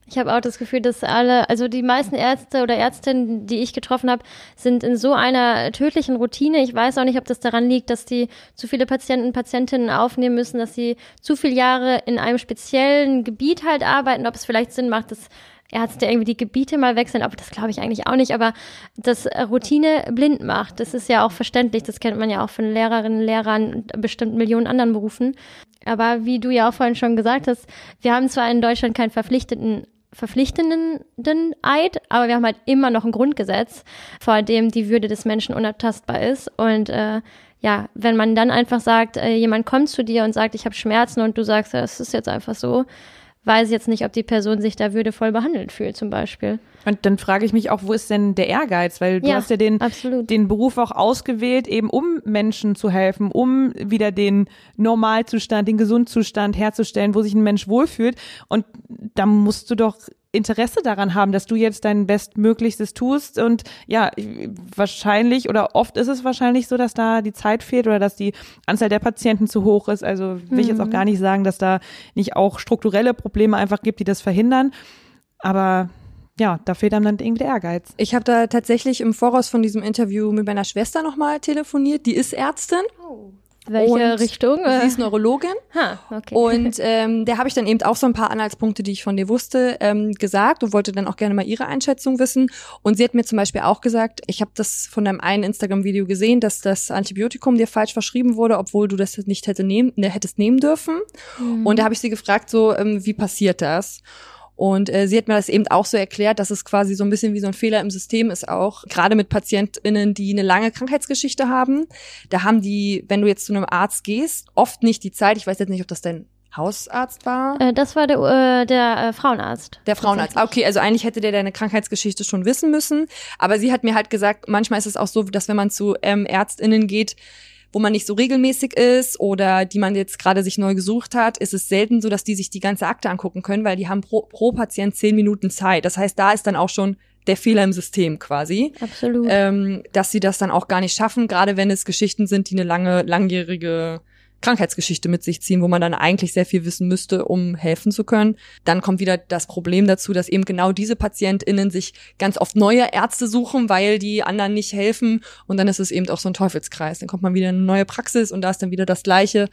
Ich habe auch das Gefühl, dass alle, also die meisten Ärzte oder Ärztinnen, die ich getroffen habe, sind in so einer tödlichen Routine. Ich weiß auch nicht, ob das daran liegt, dass die zu viele Patienten, Patientinnen aufnehmen müssen, dass sie zu viele Jahre in einem speziellen Gebiet halt arbeiten, ob es vielleicht Sinn macht, dass Ärzte irgendwie die Gebiete mal wechseln, aber das glaube ich eigentlich auch nicht, aber das äh, Routine blind macht, das ist ja auch verständlich, das kennt man ja auch von Lehrerinnen, Lehrern und bestimmt Millionen anderen Berufen. Aber wie du ja auch vorhin schon gesagt hast, wir haben zwar in Deutschland keinen verpflichteten verpflichtenden Eid, aber wir haben halt immer noch ein Grundgesetz, vor dem die Würde des Menschen unabtastbar ist. Und äh, ja, wenn man dann einfach sagt, äh, jemand kommt zu dir und sagt, ich habe Schmerzen und du sagst, es ist jetzt einfach so, weiß ich jetzt nicht, ob die Person sich da würdevoll behandelt fühlt, zum Beispiel. Und dann frage ich mich auch, wo ist denn der Ehrgeiz? Weil du Ja, hast ja den, absolut. den Beruf auch ausgewählt, eben um Menschen zu helfen, um wieder den Normalzustand, den Gesundzustand herzustellen, wo sich ein Mensch wohlfühlt. Und da musst du doch Interesse daran haben, dass du jetzt dein Bestmöglichstes tust. Und ja, wahrscheinlich oder oft ist es wahrscheinlich so, dass da die Zeit fehlt oder dass die Anzahl der Patienten zu hoch ist. Also will ich jetzt auch gar nicht sagen, dass da nicht auch strukturelle Probleme einfach gibt, die das verhindern. Aber ja, da fehlt einem dann irgendwie der Ehrgeiz. Ich habe da tatsächlich im Voraus von diesem Interview mit meiner Schwester nochmal telefoniert. Die ist Ärztin. Welche und Richtung? Sie ist Neurologin. ha, okay. Und ähm, der habe ich dann eben auch so ein paar Anhaltspunkte, die ich von dir wusste, ähm, gesagt und wollte dann auch gerne mal ihre Einschätzung wissen. Und sie hat mir zum Beispiel auch gesagt, ich habe das von deinem einen Instagram-Video gesehen, dass das Antibiotikum dir falsch verschrieben wurde, obwohl du das nicht hätte nehmen, ne, hättest nehmen dürfen. Und da habe ich sie gefragt, so ähm, wie passiert das? Und äh, sie hat mir das eben auch so erklärt, dass es quasi so ein bisschen wie so ein Fehler im System ist auch. Gerade mit PatientInnen, die eine lange Krankheitsgeschichte haben. Da haben die, wenn du jetzt zu einem Arzt gehst, oft nicht die Zeit. Ich weiß jetzt nicht, ob das dein Hausarzt war. äh, das war der, äh, der äh, Frauenarzt. Der Frauenarzt. Okay, also eigentlich hätte der deine Krankheitsgeschichte schon wissen müssen. Aber sie hat mir halt gesagt, manchmal ist es auch so, dass wenn man zu ähm, ÄrztInnen geht, wo man nicht so regelmäßig ist oder die man jetzt gerade sich neu gesucht hat, ist es selten so, dass die sich die ganze Akte angucken können, weil die haben pro, pro Patient zehn Minuten Zeit. Das heißt, da ist dann auch schon der Fehler im System quasi, Absolut. ähm, dass sie das dann auch gar nicht schaffen, gerade wenn es Geschichten sind, die eine lange, langjährige Krankheitsgeschichte mit sich ziehen, wo man dann eigentlich sehr viel wissen müsste, um helfen zu können. Dann kommt wieder das Problem dazu, dass eben genau diese PatientInnen sich ganz oft neue Ärzte suchen, weil die anderen nicht helfen. Und dann ist es eben auch so ein Teufelskreis. Dann kommt man wieder in eine neue Praxis und da ist dann wieder das Gleiche.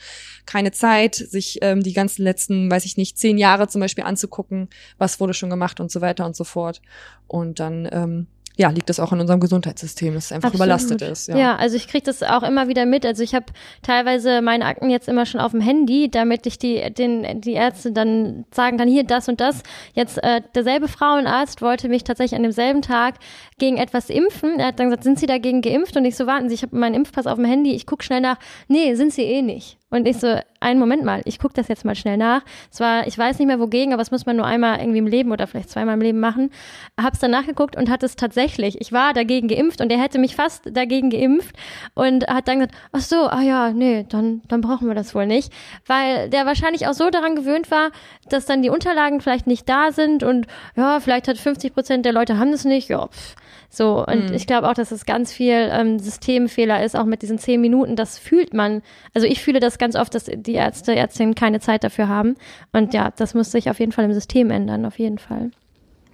Keine Zeit, sich ähm, die ganzen letzten, weiß ich nicht, zehn Jahre zum Beispiel anzugucken, was wurde schon gemacht und so weiter und so fort. Und dann ähm, ja, liegt das auch in unserem Gesundheitssystem, dass es einfach Absolut. überlastet ist. Ja. also ich kriege das auch immer wieder mit. Also ich habe teilweise meine Akten jetzt immer schon auf dem Handy, damit ich die, den, die Ärzte dann sagen, dann hier das und das. Jetzt äh, derselbe Frauenarzt wollte mich tatsächlich an demselben Tag gegen etwas impfen. Er hat dann gesagt, sind Sie dagegen geimpft? Und ich so, warten Sie, ich habe meinen Impfpass auf dem Handy, ich guck schnell nach. Nee, sind Sie eh nicht. Und ich so, einen Moment mal, ich gucke das jetzt mal schnell nach. Es war, ich weiß nicht mehr wogegen, aber es muss man nur einmal irgendwie im Leben oder vielleicht zweimal im Leben machen. Hab's dann nachgeguckt und hatte es tatsächlich. Ich war dagegen geimpft und er hätte mich fast dagegen geimpft und hat dann gesagt, ach so, ah ja, nee, dann, dann brauchen wir das wohl nicht. Weil der wahrscheinlich auch so daran gewöhnt war, dass dann die Unterlagen vielleicht nicht da sind und ja, vielleicht hat 50 Prozent der Leute haben das nicht, ja, pff. So, und ich glaube auch, dass es ganz viel ähm, Systemfehler ist, auch mit diesen zehn Minuten. Das fühlt man. Also ich fühle das ganz oft, dass die Ärzte, Ärztinnen keine Zeit dafür haben. Und ja, das muss sich auf jeden Fall im System ändern, auf jeden Fall.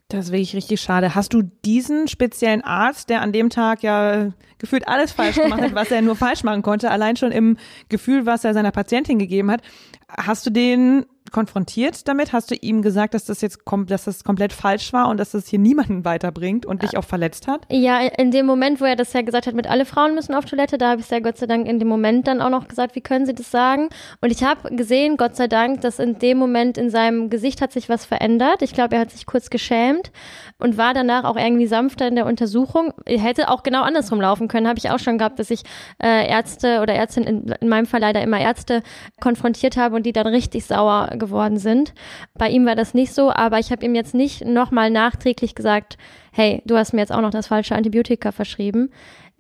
Das ist wirklich richtig schade. Hast du diesen speziellen Arzt, der an dem Tag ja gefühlt alles falsch gemacht hat, was er nur falsch machen konnte, allein schon im Gefühl, was er seiner Patientin gegeben hat, hast du den konfrontiert damit? Hast du ihm gesagt, dass das jetzt kom dass das komplett falsch war und dass das hier niemanden weiterbringt und dich auch verletzt hat? Ja, in dem Moment, wo er das ja gesagt hat, mit alle Frauen müssen auf Toilette, da habe ich es ja Gott sei Dank in dem Moment dann auch noch gesagt, wie können Sie das sagen? Und ich habe gesehen, Gott sei Dank, dass in dem Moment in seinem Gesicht hat sich was verändert. Ich glaube, er hat sich kurz geschämt und war danach auch irgendwie sanfter in der Untersuchung. Hätte auch genau andersrum laufen können, habe ich auch schon gehabt, dass ich äh, Ärzte oder Ärztinnen, in, in meinem Fall leider immer Ärzte, konfrontiert habe und die dann richtig sauer geworden sind. Bei ihm war das nicht so, aber ich habe ihm jetzt nicht nochmal nachträglich gesagt, hey, du hast mir jetzt auch noch das falsche Antibiotika verschrieben.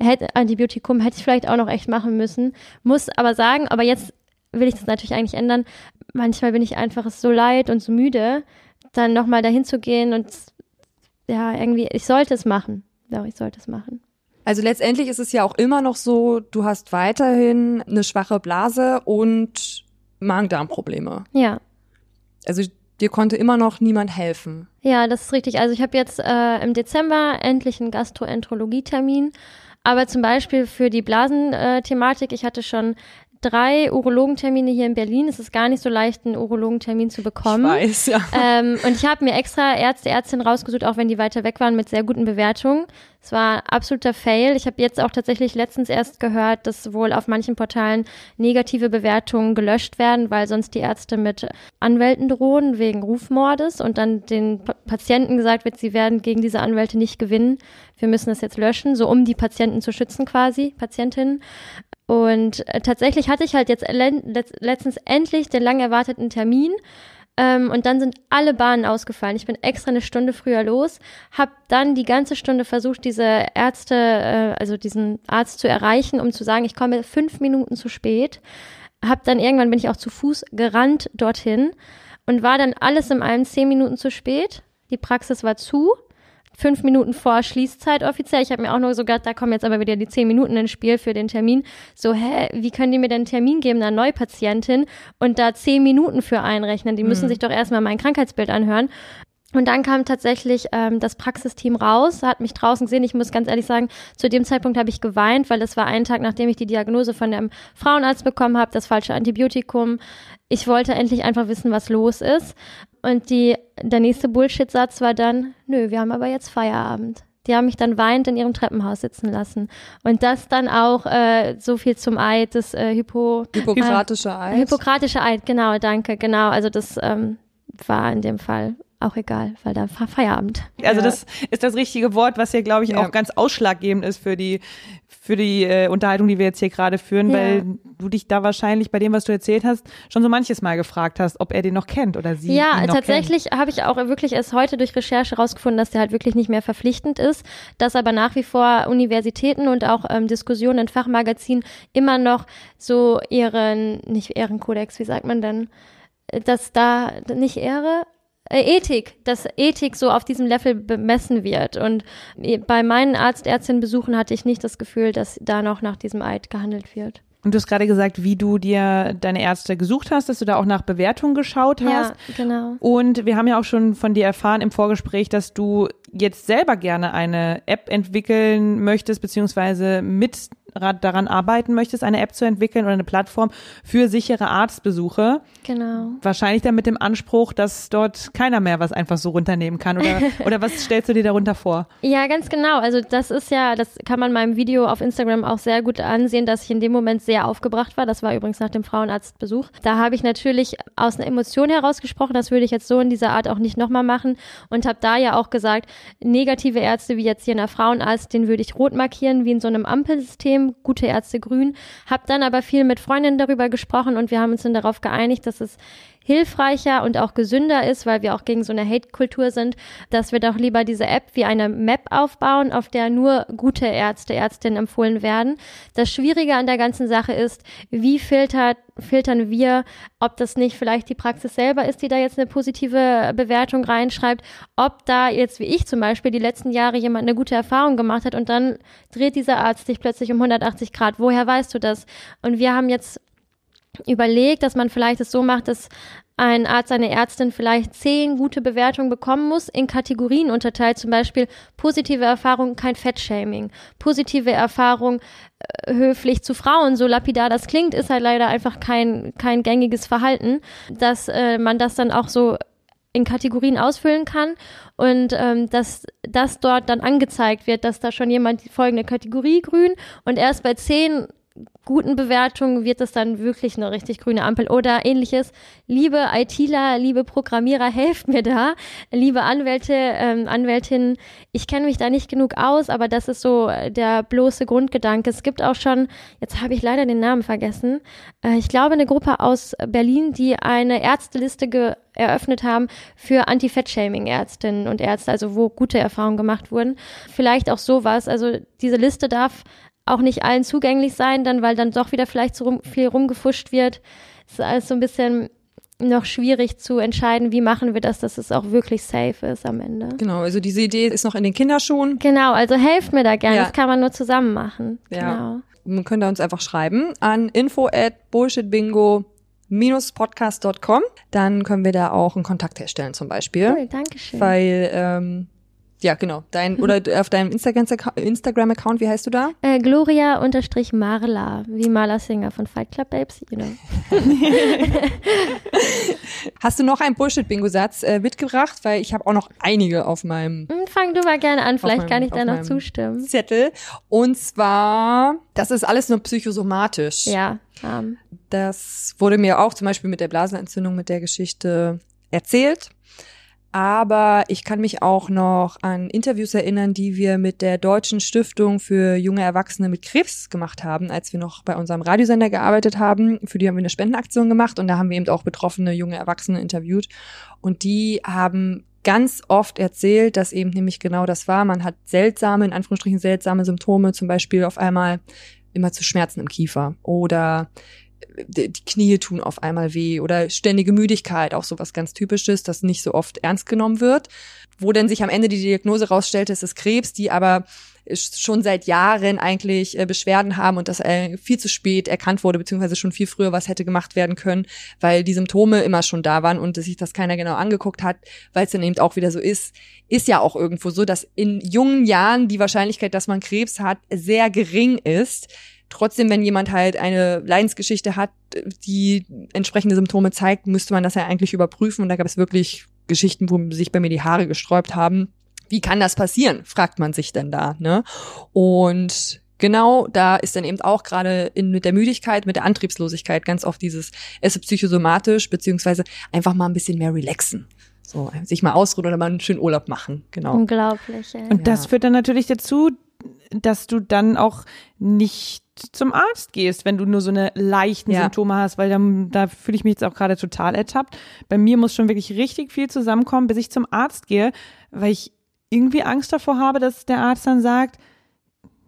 Hätte, Antibiotikum hätte ich vielleicht auch noch echt machen müssen. Muss aber sagen, aber jetzt will ich das natürlich eigentlich ändern. Manchmal bin ich einfach so leid und so müde, dann nochmal dahin zu gehen und ja, irgendwie, ich sollte es machen. Doch, ich sollte es machen. Also letztendlich ist es ja auch immer noch so, du hast weiterhin eine schwache Blase und Magen-Darm-Probleme. Ja. Also dir konnte immer noch niemand helfen. Ja, das ist richtig. Also ich habe jetzt äh, im Dezember endlich einen Gastroenterologie-Termin. Aber zum Beispiel für die Blasenthematik, ich hatte schon drei Urologentermine hier in Berlin. Es ist gar nicht so leicht, einen Urologentermin zu bekommen. Ich weiß, ja. Ähm, und ich habe mir extra Ärzte, Ärztinnen rausgesucht, auch wenn die weiter weg waren, mit sehr guten Bewertungen. Es war absoluter Fail. Ich habe jetzt auch tatsächlich letztens erst gehört, dass wohl auf manchen Portalen negative Bewertungen gelöscht werden, weil sonst die Ärzte mit Anwälten drohen wegen Rufmordes und dann den pa Patienten gesagt wird, sie werden gegen diese Anwälte nicht gewinnen. Wir müssen das jetzt löschen, so um die Patienten zu schützen quasi, Patientinnen. Und äh, tatsächlich hatte ich halt jetzt letztens endlich den lang erwarteten Termin. Ähm, und dann sind alle Bahnen ausgefallen. Ich bin extra eine Stunde früher los, habe dann die ganze Stunde versucht, diese Ärzte, äh, also diesen Arzt zu erreichen, um zu sagen, ich komme fünf Minuten zu spät. Hab dann irgendwann bin ich auch zu Fuß gerannt dorthin und war dann alles in allem zehn Minuten zu spät. Die Praxis war zu fünf Minuten vor Schließzeit offiziell. Ich habe mir auch nur so gedacht, da kommen jetzt aber wieder die zehn Minuten ins Spiel für den Termin. So, hä, wie können die mir denn einen Termin geben, einer Neupatientin und da zehn Minuten für einrechnen? Die müssen mhm. sich doch erstmal mein Krankheitsbild anhören. Und dann kam tatsächlich ähm, das Praxisteam raus, hat mich draußen gesehen. Ich muss ganz ehrlich sagen, zu dem Zeitpunkt habe ich geweint, weil das war ein Tag, nachdem ich die Diagnose von dem Frauenarzt bekommen habe, das falsche Antibiotikum. Ich wollte endlich einfach wissen, was los ist. Und die, der nächste Bullshit-Satz war dann, nö, wir haben aber jetzt Feierabend. Die haben mich dann weinend in ihrem Treppenhaus sitzen lassen. Und das dann auch äh, so viel zum Eid, das äh, Hypo, Hippokratische Eid. Hippokratische Eid, genau, danke, genau. Also das ähm, war in dem Fall auch egal, weil da war Feierabend. Also ja. das ist das richtige Wort, was hier, glaube ich, ja. auch ganz ausschlaggebend ist für die für die äh, Unterhaltung, die wir jetzt hier gerade führen, ja. weil du dich da wahrscheinlich bei dem, was du erzählt hast, schon so manches Mal gefragt hast, ob er den noch kennt oder sie. Ja, tatsächlich habe ich auch wirklich erst heute durch Recherche rausgefunden, dass der halt wirklich nicht mehr verpflichtend ist, dass aber nach wie vor Universitäten und auch ähm, Diskussionen in Fachmagazinen immer noch so ihren, nicht Ehrenkodex, wie sagt man denn, dass da nicht Ehre, äh, Ethik, dass Ethik so auf diesem Level bemessen wird. Und bei meinen Arzt-Ärztinnen-Besuchen hatte ich nicht das Gefühl, dass da noch nach diesem Eid gehandelt wird. Und du hast gerade gesagt, wie du dir deine Ärzte gesucht hast, dass du da auch nach Bewertungen geschaut hast. Ja, genau. Und wir haben ja auch schon von dir erfahren im Vorgespräch, dass du jetzt selber gerne eine App entwickeln möchtest, beziehungsweise mit daran arbeiten möchtest, eine App zu entwickeln oder eine Plattform für sichere Arztbesuche. Genau. Wahrscheinlich dann mit dem Anspruch, dass dort keiner mehr was einfach so runternehmen kann. Oder, oder was stellst du dir darunter vor? Ja, ganz genau. Also das ist ja, das kann man meinem Video auf Instagram auch sehr gut ansehen, dass ich in dem Moment sehr aufgebracht war. Das war übrigens nach dem Frauenarztbesuch. Da habe ich natürlich aus einer Emotion heraus gesprochen. Das würde ich jetzt so in dieser Art auch nicht nochmal machen. Und habe da ja auch gesagt, negative Ärzte wie jetzt hier in der Frauenarzt, den würde ich rot markieren, wie in so einem Ampelsystem System, gute Ärzte grün. Hab dann aber viel mit Freundinnen darüber gesprochen und wir haben uns dann darauf geeinigt, dass es hilfreicher und auch gesünder ist, weil wir auch gegen so eine Hate-Kultur sind, dass wir doch lieber diese App wie eine Map aufbauen, auf der nur gute Ärzte, Ärztinnen empfohlen werden. Das Schwierige an der ganzen Sache ist, wie filtert, filtern wir, ob das nicht vielleicht die Praxis selber ist, die da jetzt eine positive Bewertung reinschreibt, ob da jetzt wie ich zum Beispiel die letzten Jahre jemand eine gute Erfahrung gemacht hat und dann dreht dieser Arzt sich plötzlich um 180 Grad. Woher weißt du das? Und wir haben jetzt überlegt, dass man vielleicht es so macht, dass ein Arzt, eine Ärztin vielleicht zehn gute Bewertungen bekommen muss, in Kategorien unterteilt, zum Beispiel positive Erfahrung, kein Fettshaming, positive Erfahrung, äh, höflich zu Frauen, so lapidar das klingt, ist halt leider einfach kein, kein gängiges Verhalten, dass äh, man das dann auch so in Kategorien ausfüllen kann und ähm, dass das dort dann angezeigt wird, dass da schon jemand die folgende Kategorie grün und erst bei zehn guten Bewertungen wird es dann wirklich eine richtig grüne Ampel oder ähnliches. Liebe ITler, liebe Programmierer, helft mir da. Liebe Anwälte, ähm, Anwältinnen, ich kenne mich da nicht genug aus, aber das ist so der bloße Grundgedanke. Es gibt auch schon, jetzt habe ich leider den Namen vergessen, äh, ich glaube eine Gruppe aus Berlin, die eine Ärzteliste eröffnet haben für Anti-Fettshaming-Ärztinnen und Ärzte, also wo gute Erfahrungen gemacht wurden. Vielleicht auch sowas. Also diese Liste darf auch nicht allen zugänglich sein, dann weil dann doch wieder vielleicht so rum, viel rumgefuscht wird. Es ist alles so ein bisschen noch schwierig zu entscheiden, wie machen wir das, dass es auch wirklich safe ist am Ende. Genau, also diese Idee ist noch in den Kinderschuhen. Genau, also helft mir da gerne, ja. das kann man nur zusammen machen. Ja. Genau. Man könnte uns einfach schreiben an info at bullshitbingo podcast.com. Dann können wir da auch einen Kontakt herstellen zum Beispiel. Cool, danke schön. Weil ähm, ja, genau. Dein, oder auf deinem Instagram-Account, wie heißt du da? Äh, Gloria-Marla, wie Marla Singer von Fight Club Babes, you know. Hast du noch einen Bullshit-Bingo-Satz äh, mitgebracht? Weil ich habe auch noch einige auf meinem. Hm, fang du mal gerne an, vielleicht meinem, kann ich da noch zustimmen. Zettel. Und zwar, das ist alles nur psychosomatisch. Ja. Um. Das wurde mir auch zum Beispiel mit der Blasenentzündung, mit der Geschichte erzählt. Aber ich kann mich auch noch an Interviews erinnern, die wir mit der Deutschen Stiftung für junge Erwachsene mit Krebs gemacht haben, als wir noch bei unserem Radiosender gearbeitet haben. Für die haben wir eine Spendenaktion gemacht und da haben wir eben auch betroffene junge Erwachsene interviewt. Und die haben ganz oft erzählt, dass eben nämlich genau das war. Man hat seltsame, in Anführungsstrichen seltsame Symptome, zum Beispiel auf einmal immer zu Schmerzen im Kiefer oder die Knie tun auf einmal weh oder ständige Müdigkeit, auch so was ganz typisches, das nicht so oft ernst genommen wird. Wo dann sich am Ende die Diagnose rausstellte, es ist Krebs, die aber schon seit Jahren eigentlich äh, Beschwerden haben und das äh, viel zu spät erkannt wurde, beziehungsweise schon viel früher was hätte gemacht werden können, weil die Symptome immer schon da waren und sich das keiner genau angeguckt hat, weil es dann eben auch wieder so ist, ist ja auch irgendwo so, dass in jungen Jahren die Wahrscheinlichkeit, dass man Krebs hat, sehr gering ist Trotzdem, wenn jemand halt eine Leidensgeschichte hat, die entsprechende Symptome zeigt, müsste man das ja eigentlich überprüfen. Und da gab es wirklich Geschichten, wo sich bei mir die Haare gesträubt haben. Wie kann das passieren? fragt man sich denn da. Ne? Und genau da ist dann eben auch gerade in, mit der Müdigkeit, mit der Antriebslosigkeit ganz oft dieses, es ist psychosomatisch, beziehungsweise einfach mal ein bisschen mehr relaxen. So, sich mal ausruhen oder mal einen schönen Urlaub machen. Genau. Unglaublich. Ey. Und das führt dann natürlich dazu, dass du dann auch nicht zum Arzt gehst, wenn du nur so eine leichten ja. Symptome hast, weil dann, da fühle ich mich jetzt auch gerade total ertappt. Bei mir muss schon wirklich richtig viel zusammenkommen, bis ich zum Arzt gehe, weil ich irgendwie Angst davor habe, dass der Arzt dann sagt,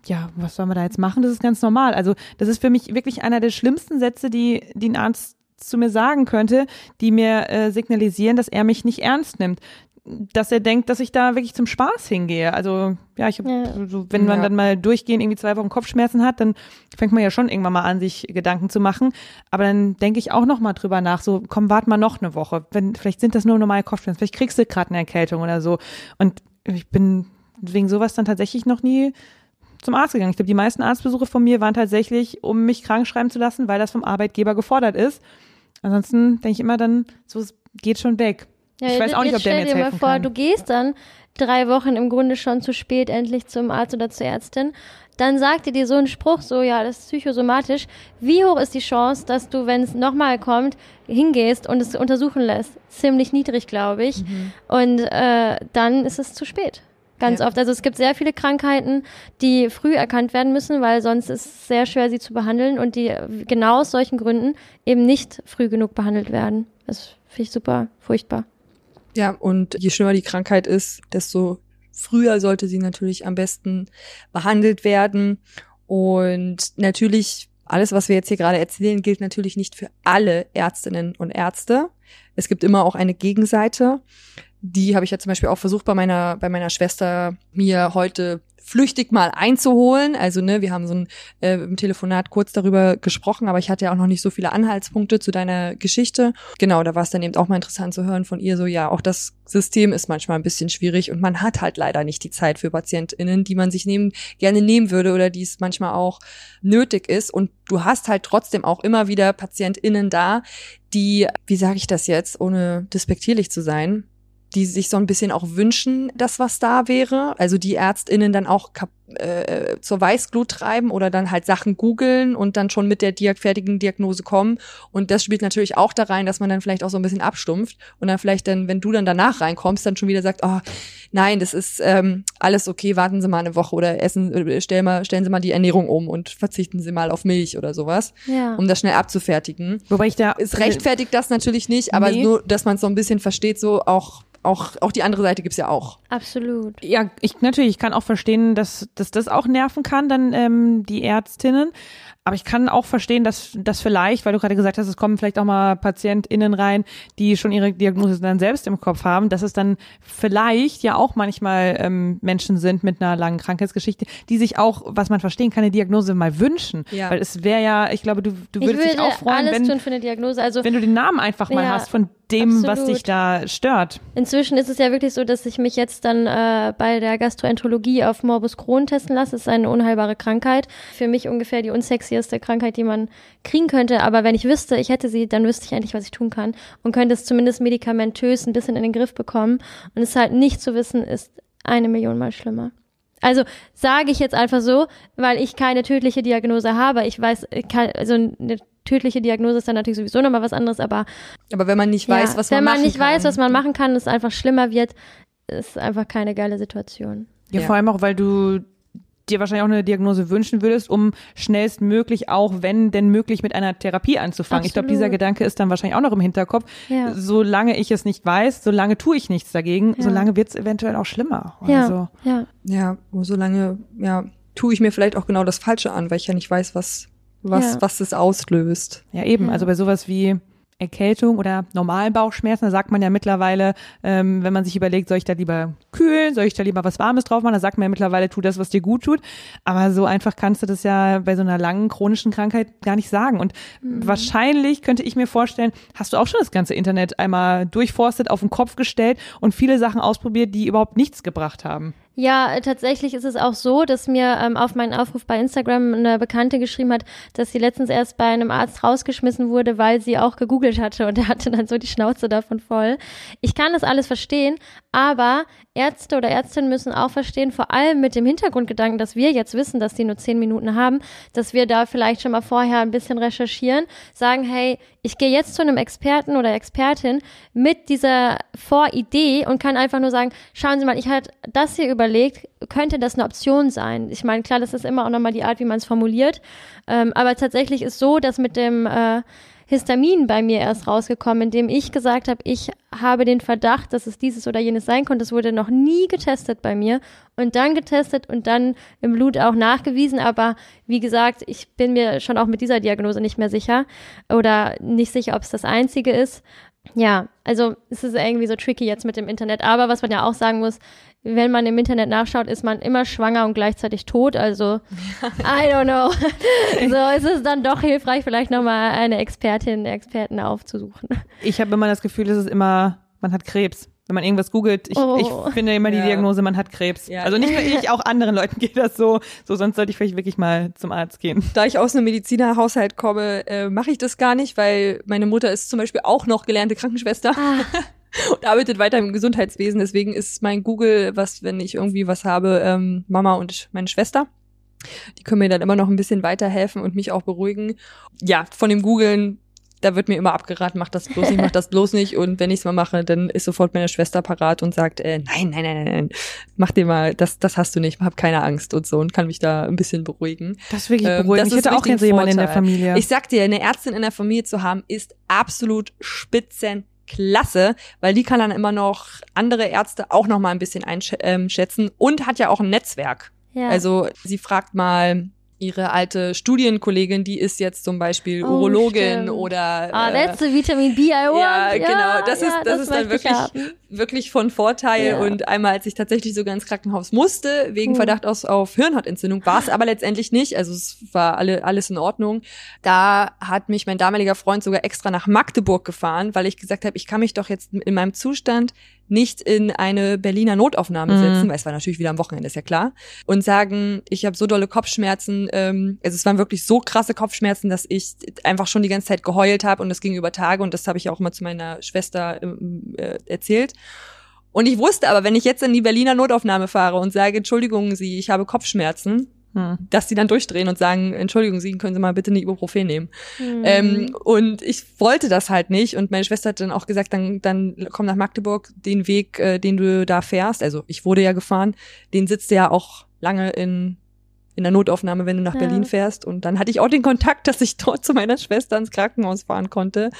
ja, was sollen wir da jetzt machen? Das ist ganz normal. Also das ist für mich wirklich einer der schlimmsten Sätze, die, die ein Arzt zu mir sagen könnte, die mir äh, signalisieren, dass er mich nicht ernst nimmt dass er denkt, dass ich da wirklich zum Spaß hingehe. Also ja, ich hab, ja. Also, wenn man ja. dann mal durchgehend irgendwie zwei Wochen Kopfschmerzen hat, dann fängt man ja schon irgendwann mal an, sich Gedanken zu machen. Aber dann denke ich auch noch mal drüber nach. So, komm, wart mal noch eine Woche. Wenn vielleicht sind das nur normale Kopfschmerzen, vielleicht kriegst du gerade eine Erkältung oder so. Und ich bin wegen sowas dann tatsächlich noch nie zum Arzt gegangen. Ich glaube, die meisten Arztbesuche von mir waren tatsächlich, um mich krank schreiben zu lassen, weil das vom Arbeitgeber gefordert ist. Ansonsten denke ich immer dann, so es geht schon weg. Ja, ich weiß auch nicht, ob der mir jetzt helfen dir mal vor, kann. du gehst dann drei Wochen im Grunde schon zu spät endlich zum Arzt oder zur Ärztin. Dann sagt dir so ein Spruch, so ja, das ist psychosomatisch. Wie hoch ist die Chance, dass du, wenn es nochmal kommt, hingehst und es untersuchen lässt? Ziemlich niedrig, glaube ich. Mhm. Und äh, dann ist es zu spät. Ganz ja. oft. Also es gibt sehr viele Krankheiten, die früh erkannt werden müssen, weil sonst ist es sehr schwer, sie zu behandeln und die genau aus solchen Gründen eben nicht früh genug behandelt werden. Das finde ich super furchtbar. Ja, und je schlimmer die Krankheit ist, desto früher sollte sie natürlich am besten behandelt werden. Und natürlich, alles, was wir jetzt hier gerade erzählen, gilt natürlich nicht für alle Ärztinnen und Ärzte. Es gibt immer auch eine Gegenseite. Die habe ich ja zum Beispiel auch versucht bei meiner, bei meiner Schwester mir heute flüchtig mal einzuholen. Also ne, wir haben so ein äh, im Telefonat kurz darüber gesprochen, aber ich hatte ja auch noch nicht so viele Anhaltspunkte zu deiner Geschichte. Genau, da war es dann eben auch mal interessant zu hören von ihr so, ja, auch das System ist manchmal ein bisschen schwierig und man hat halt leider nicht die Zeit für PatientInnen, die man sich nehmen, gerne nehmen würde oder die es manchmal auch nötig ist. Und du hast halt trotzdem auch immer wieder PatientInnen da, die, wie sage ich das jetzt, ohne despektierlich zu sein, die sich so ein bisschen auch wünschen, dass was da wäre. Also die ÄrztInnen dann auch äh, zur Weißglut treiben oder dann halt Sachen googeln und dann schon mit der diag fertigen Diagnose kommen. Und das spielt natürlich auch da rein, dass man dann vielleicht auch so ein bisschen abstumpft und dann vielleicht dann, wenn du dann danach reinkommst, dann schon wieder sagt, oh, nein, das ist ähm, alles okay, warten Sie mal eine Woche oder essen, äh, stellen, mal, stellen Sie mal die Ernährung um und verzichten Sie mal auf Milch oder sowas, Ja. um das schnell abzufertigen. Wobei ich da Es rechtfertigt das natürlich nicht, aber Nee. nur, dass man es so ein bisschen versteht, so auch, auch, auch die andere Seite gibt's ja auch. Absolut. Ja, ich natürlich, ich kann auch verstehen, dass, dass das auch nerven kann, dann ähm, die Ärztinnen. Aber ich kann auch verstehen, dass dass vielleicht, weil du gerade gesagt hast, es kommen vielleicht auch mal PatientInnen rein, die schon ihre Diagnose dann selbst im Kopf haben, dass es dann vielleicht ja auch manchmal ähm, Menschen sind mit einer langen Krankheitsgeschichte, die sich auch, was man verstehen kann, eine Diagnose mal wünschen. Ja. Weil es wäre ja, ich glaube, du, du würdest dich würde auch freuen, alles wenn, tun für eine Diagnose. Also wenn du den Namen einfach mal Ja, hast von dem, was absolut. dich da stört. Inzwischen ist es ja wirklich so, dass ich mich jetzt dann äh, bei der Gastroenterologie auf Morbus Crohn testen lasse. Das ist eine unheilbare Krankheit. Für mich ungefähr die unsexieste Krankheit, die man kriegen könnte. Aber wenn ich wüsste, ich hätte sie, dann wüsste ich endlich, was ich tun kann und könnte es zumindest medikamentös ein bisschen in den Griff bekommen. Und es halt nicht zu wissen, ist eine Million Mal schlimmer. Also sage ich jetzt einfach so, weil ich keine tödliche Diagnose habe. Ich weiß, kann, also eine tödliche Diagnose ist dann natürlich sowieso nochmal was anderes, aber Aber wenn man nicht weiß, ja, was man wenn man machen nicht kann, weiß, was man machen kann, es einfach schlimmer wird, ist einfach keine geile Situation. Ja, Ja. vor allem auch, weil du dir wahrscheinlich auch eine Diagnose wünschen würdest, um schnellstmöglich auch, wenn denn möglich, mit einer Therapie anzufangen. Ich glaube, Absolut. dieser Gedanke ist dann wahrscheinlich auch noch im Hinterkopf. Ja. Solange ich es nicht weiß, solange tue ich nichts dagegen, Ja. solange wird es eventuell auch schlimmer. Ja, Also, ja. Ja, solange, ja, tue ich mir vielleicht auch genau das Falsche an, weil ich ja nicht weiß, was, was, Ja. was es auslöst. ja, eben. Ja. Also bei sowas wie Erkältung oder normalen Bauchschmerzen, da sagt man ja mittlerweile, ähm, wenn man sich überlegt, soll ich da lieber kühlen, soll ich da lieber was Warmes drauf machen, da sagt man ja mittlerweile, tu das, was dir gut tut. Aber so einfach kannst du das ja bei so einer langen chronischen Krankheit gar nicht sagen. Und wahrscheinlich könnte ich mir vorstellen, hast du auch schon das ganze Internet einmal durchforstet, auf den Kopf gestellt und viele Sachen ausprobiert, die überhaupt nichts gebracht haben. Ja, tatsächlich ist es auch so, dass mir ähm, auf meinen Aufruf bei Instagram eine Bekannte geschrieben hat, dass sie letztens erst bei einem Arzt rausgeschmissen wurde, weil sie auch gegoogelt hatte und er hatte dann so die Schnauze davon voll. Ich kann das alles verstehen, aber Ärzte oder Ärztinnen müssen auch verstehen, vor allem mit dem Hintergrundgedanken, dass wir jetzt wissen, dass die nur zehn Minuten haben, dass wir da vielleicht schon mal vorher ein bisschen recherchieren, sagen, hey, ich gehe jetzt zu einem Experten oder Expertin mit dieser Voridee und kann einfach nur sagen, schauen Sie mal, ich hatte das hier überlegt, könnte das eine Option sein? Ich meine, klar, das ist immer auch nochmal die Art, wie man es formuliert, ähm, aber tatsächlich ist so, dass mit dem äh, Histamin bei mir erst rausgekommen, indem ich gesagt habe, ich habe den Verdacht, dass es dieses oder jenes sein konnte. Es wurde noch nie getestet bei mir und dann getestet und dann im Blut auch nachgewiesen. Aber wie gesagt, ich bin mir schon auch mit dieser Diagnose nicht mehr sicher oder nicht sicher, ob es das einzige ist. Ja, also es ist irgendwie so tricky jetzt mit dem Internet. Aber was man ja auch sagen muss, wenn man im Internet nachschaut, ist man immer schwanger und gleichzeitig tot. Also, I don't know. so ist es dann doch hilfreich, vielleicht nochmal eine Expertin, Experten aufzusuchen. Ich habe immer das Gefühl, es ist immer, man hat Krebs. Wenn man irgendwas googelt, ich, Oh. ich finde immer die Ja. Diagnose, man hat Krebs. Ja. Also nicht nur ich, auch anderen Leuten geht das so. So, sonst sollte ich vielleicht wirklich mal zum Arzt gehen. Da ich aus einem Medizinerhaushalt komme, äh, mache ich das gar nicht, weil meine Mutter ist zum Beispiel auch noch gelernte Krankenschwester Ah, und arbeitet weiter im Gesundheitswesen. Deswegen ist mein Google, was, wenn ich irgendwie was habe, ähm, Mama und meine Schwester. Die können mir dann immer noch ein bisschen weiterhelfen und mich auch beruhigen. Ja, von dem Googlen, da wird mir immer abgeraten, mach das bloß nicht, mach das bloß nicht. Und wenn ich es mal mache, dann ist sofort meine Schwester parat und sagt, äh, nein, nein, nein, nein, nein, mach dir mal, das, das hast du nicht, hab keine Angst und so und kann mich da ein bisschen beruhigen. Das ist wirklich Ähm, beruhigend. das ich hätte auch gerne jemanden in der. Familie. Ich sag dir, eine Ärztin in der Familie zu haben, ist absolut spitzenklasse, weil die kann dann immer noch andere Ärzte auch noch mal ein bisschen einschätzen und hat ja auch ein Netzwerk. ja. Also sie fragt mal ihre alte Studienkollegin, die ist jetzt zum Beispiel Oh, Urologin stimmt. oder ah, äh, that's the Vitamin B I want. ja, genau. Das ist, ja, das, ist dann wirklich, wirklich von Vorteil. Ja. Und einmal, als ich tatsächlich sogar ins Krankenhaus musste, wegen Uh. Verdacht aus, auf Hirnhautentzündung, war es aber letztendlich nicht. Also es war alle, alles in Ordnung. Da hat mich mein damaliger Freund sogar extra nach Magdeburg gefahren, weil ich gesagt habe, ich kann mich doch jetzt in meinem Zustand nicht in eine Berliner Notaufnahme Mhm. setzen, weil es war natürlich wieder am Wochenende, ist ja klar, und sagen, ich habe so dolle Kopfschmerzen, ähm, also es waren wirklich so krasse Kopfschmerzen, dass ich einfach schon die ganze Zeit geheult habe und das ging über Tage und das habe ich auch immer zu meiner Schwester ähm, äh, erzählt. Und ich wusste aber, wenn ich jetzt in die Berliner Notaufnahme fahre und sage, Entschuldigung Sie, ich habe Kopfschmerzen, hm. dass die dann durchdrehen und sagen, Entschuldigung Sie, können Sie mal bitte eine Ibuprofen nehmen. Hm. Ähm, und ich wollte das halt nicht. Und meine Schwester hat dann auch gesagt, dann, dann komm nach Magdeburg, den Weg, äh, den du da fährst, also ich wurde ja gefahren, den sitzt ja auch lange in in der Notaufnahme, wenn du nach ja. Berlin fährst. Und dann hatte ich auch den Kontakt, dass ich dort zu meiner Schwester ins Krankenhaus fahren konnte.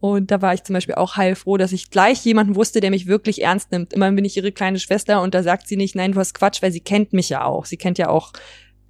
Und da war ich zum Beispiel auch heilfroh, dass ich gleich jemanden wusste, der mich wirklich ernst nimmt. Immerhin bin ich ihre kleine Schwester und da sagt sie nicht, nein, du hast Quatsch, weil sie kennt mich ja auch. Sie kennt ja auch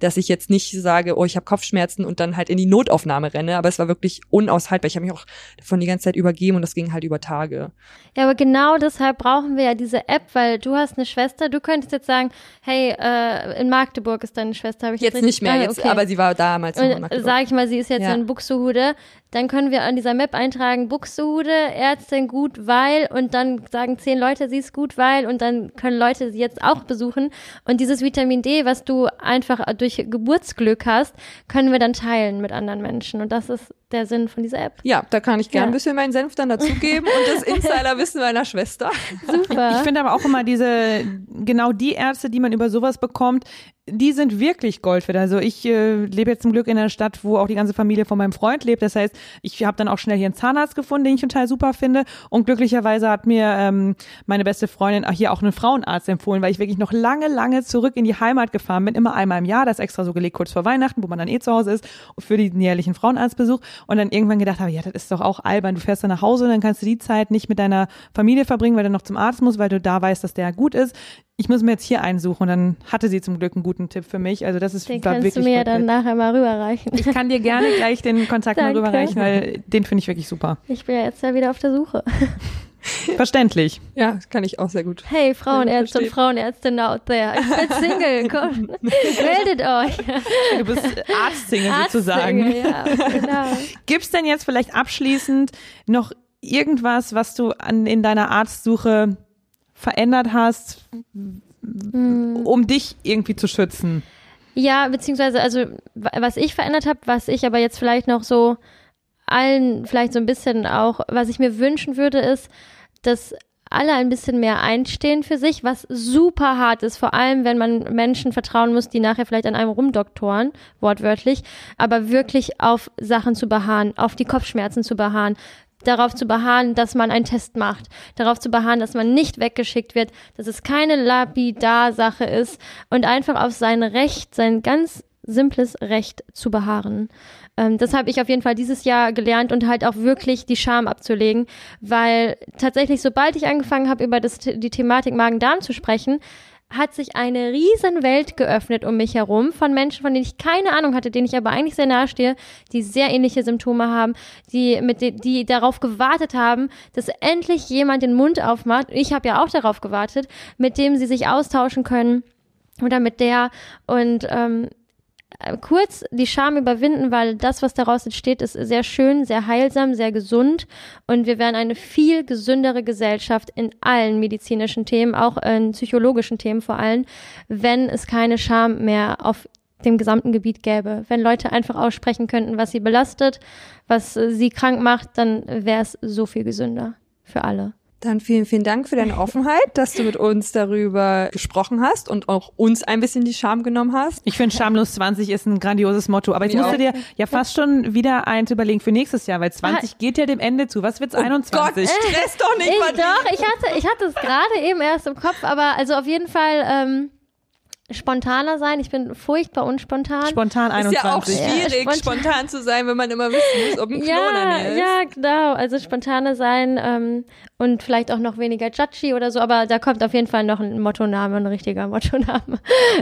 dass ich jetzt nicht sage, oh, ich habe Kopfschmerzen und dann halt in die Notaufnahme renne. Aber es war wirklich unaushaltbar. Ich habe mich auch davon die ganze Zeit übergeben und das ging halt über Tage. Ja, aber genau deshalb brauchen wir ja diese App, weil du hast eine Schwester. Du könntest jetzt sagen, hey, äh, in Magdeburg ist deine Schwester. Hab ich jetzt nicht mehr, ah, jetzt, aber sie war damals noch in Magdeburg. Sag ich mal, sie ist jetzt ja. in Buxtehude dann können wir an dieser Map eintragen, Buxtehude, Ärztin gut, weil und dann sagen zehn Leute, sie ist gut, weil und dann können Leute sie jetzt auch besuchen und dieses Vitamin D, was du einfach durch Geburtsglück hast, können wir dann teilen mit anderen Menschen und das ist der Sinn von dieser App. Ja, da kann ich gerne ja. ein bisschen meinen Senf dann dazugeben und das Insiderwissen meiner Schwester. Super. Ich finde aber auch immer diese, genau die Ärzte, die man über sowas bekommt, die sind wirklich Gold wert. Also ich äh, lebe jetzt zum Glück in einer Stadt, wo auch die ganze Familie von meinem Freund lebt. Das heißt, ich habe dann auch schnell hier einen Zahnarzt gefunden, den ich total super finde. Und glücklicherweise hat mir ähm, meine beste Freundin hier auch einen Frauenarzt empfohlen, weil ich wirklich noch lange, lange zurück in die Heimat gefahren bin. Immer einmal im Jahr, das extra so gelegt, kurz vor Weihnachten, wo man dann eh zu Hause ist, für den jährlichen Frauenarztbesuch. Und dann irgendwann gedacht habe, ja, das ist doch auch albern. Du fährst dann nach Hause und dann kannst du die Zeit nicht mit deiner Familie verbringen, weil du noch zum Arzt musst, weil du da weißt, dass der gut ist ich muss mir jetzt hier einsuchen und dann hatte sie zum Glück einen guten Tipp für mich. Also das ist den war kannst wirklich du mir dann nachher mal rüberreichen. Ich kann dir gerne gleich den Kontakt mal rüberreichen, weil den finde ich wirklich super. Ich bin ja jetzt ja wieder auf der Suche. Verständlich. Ja, kann ich auch sehr gut. Hey, Frauenärzte und Frauenärztinnen out there. Ich bin Single, komm, meldet euch. Du bist Arztsingle sozusagen. Ja, genau. Gibt es denn jetzt vielleicht abschließend noch irgendwas, was du an, in deiner Arztsuche verändert hast, hm. um dich irgendwie zu schützen? Ja, beziehungsweise, also was ich verändert habe, was ich aber jetzt vielleicht noch so allen vielleicht so ein bisschen auch, was ich mir wünschen würde, ist, dass alle ein bisschen mehr einstehen für sich, was super hart ist, vor allem wenn man Menschen vertrauen muss, die nachher vielleicht an einem rumdoktoren, wortwörtlich, aber wirklich auf Sachen zu beharren, auf die Kopfschmerzen zu beharren, darauf zu beharren, dass man einen Test macht, darauf zu beharren, dass man nicht weggeschickt wird, dass es keine Lapidar-Sache ist und einfach auf sein Recht, sein ganz simples Recht zu beharren. Ähm, das habe ich auf jeden Fall dieses Jahr gelernt und halt auch wirklich die Scham abzulegen, weil tatsächlich, sobald ich angefangen habe, über das, die Thematik Magen-Darm zu sprechen, hat sich eine riesen Welt geöffnet um mich herum von Menschen, von denen ich keine Ahnung hatte, denen ich aber eigentlich sehr nahe stehe, die sehr ähnliche Symptome haben, die mit die, die darauf gewartet haben, dass endlich jemand den Mund aufmacht. Ich habe ja auch darauf gewartet, mit dem sie sich austauschen können oder mit der und ähm, äh, kurz die Scham überwinden, weil das, was daraus entsteht, ist sehr schön, sehr heilsam, sehr gesund und wir werden eine viel gesündere Gesellschaft in allen medizinischen Themen, auch in psychologischen Themen vor allem, wenn es keine Scham mehr auf dem gesamten Gebiet gäbe. Wenn Leute einfach aussprechen könnten, was sie belastet, was sie krank macht, dann wäre es so viel gesünder für alle. Dann vielen, vielen Dank für deine Offenheit, dass du mit uns darüber gesprochen hast und auch uns ein bisschen die Scham genommen hast. Ich finde, Schamlos 20 ist ein grandioses Motto. Aber jetzt musst du dir ja fast schon wieder eins überlegen für nächstes Jahr, weil 20 ah. geht ja dem Ende zu. Was wird's oh 21? Gott, stress doch nicht ich, mal. Doch, ich hatte, ich hatte es gerade eben erst im Kopf, aber also auf jeden Fall, ähm, spontaner sein. Ich bin furchtbar unspontan. Spontan 21. Ist ja auch schwierig, ja, spontan. spontan. zu sein, wenn man immer wissen muss, ob ein Klon ja, ist. Ja, genau. Also spontaner sein ähm, und vielleicht auch noch weniger judgy oder so. Aber da kommt auf jeden Fall noch ein Mottoname, ein richtiger Mottoname.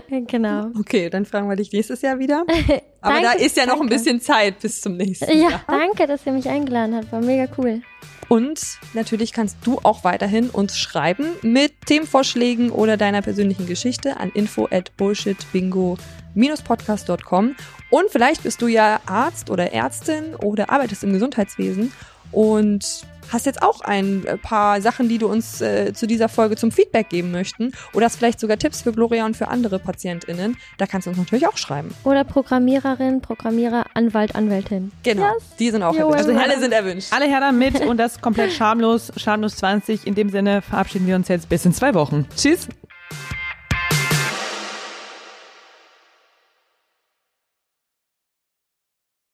genau. Okay, dann fragen wir dich nächstes Jahr wieder. Aber danke, da ist ja noch danke. ein bisschen Zeit bis zum nächsten ja, Jahr. Ja, danke, dass ihr mich eingeladen habt. War mega cool. Und natürlich kannst du auch weiterhin uns schreiben mit Themenvorschlägen oder deiner persönlichen Geschichte an info at bullshitbingo-podcast.com. Und vielleicht bist du ja Arzt oder Ärztin oder arbeitest im Gesundheitswesen und hast jetzt auch ein äh, paar Sachen, die du uns äh, zu dieser Folge zum Feedback geben möchten oder hast vielleicht sogar Tipps für Gloria und für andere PatientInnen, da kannst du uns natürlich auch schreiben. Oder Programmiererin, Programmierer, Anwalt, Anwältin. Genau, yes. die sind auch erwünscht. Also alle sind erwünscht. Alle her damit und das komplett schamlos, schamlos 20. In dem Sinne verabschieden wir uns jetzt bis in zwei Wochen. Tschüss.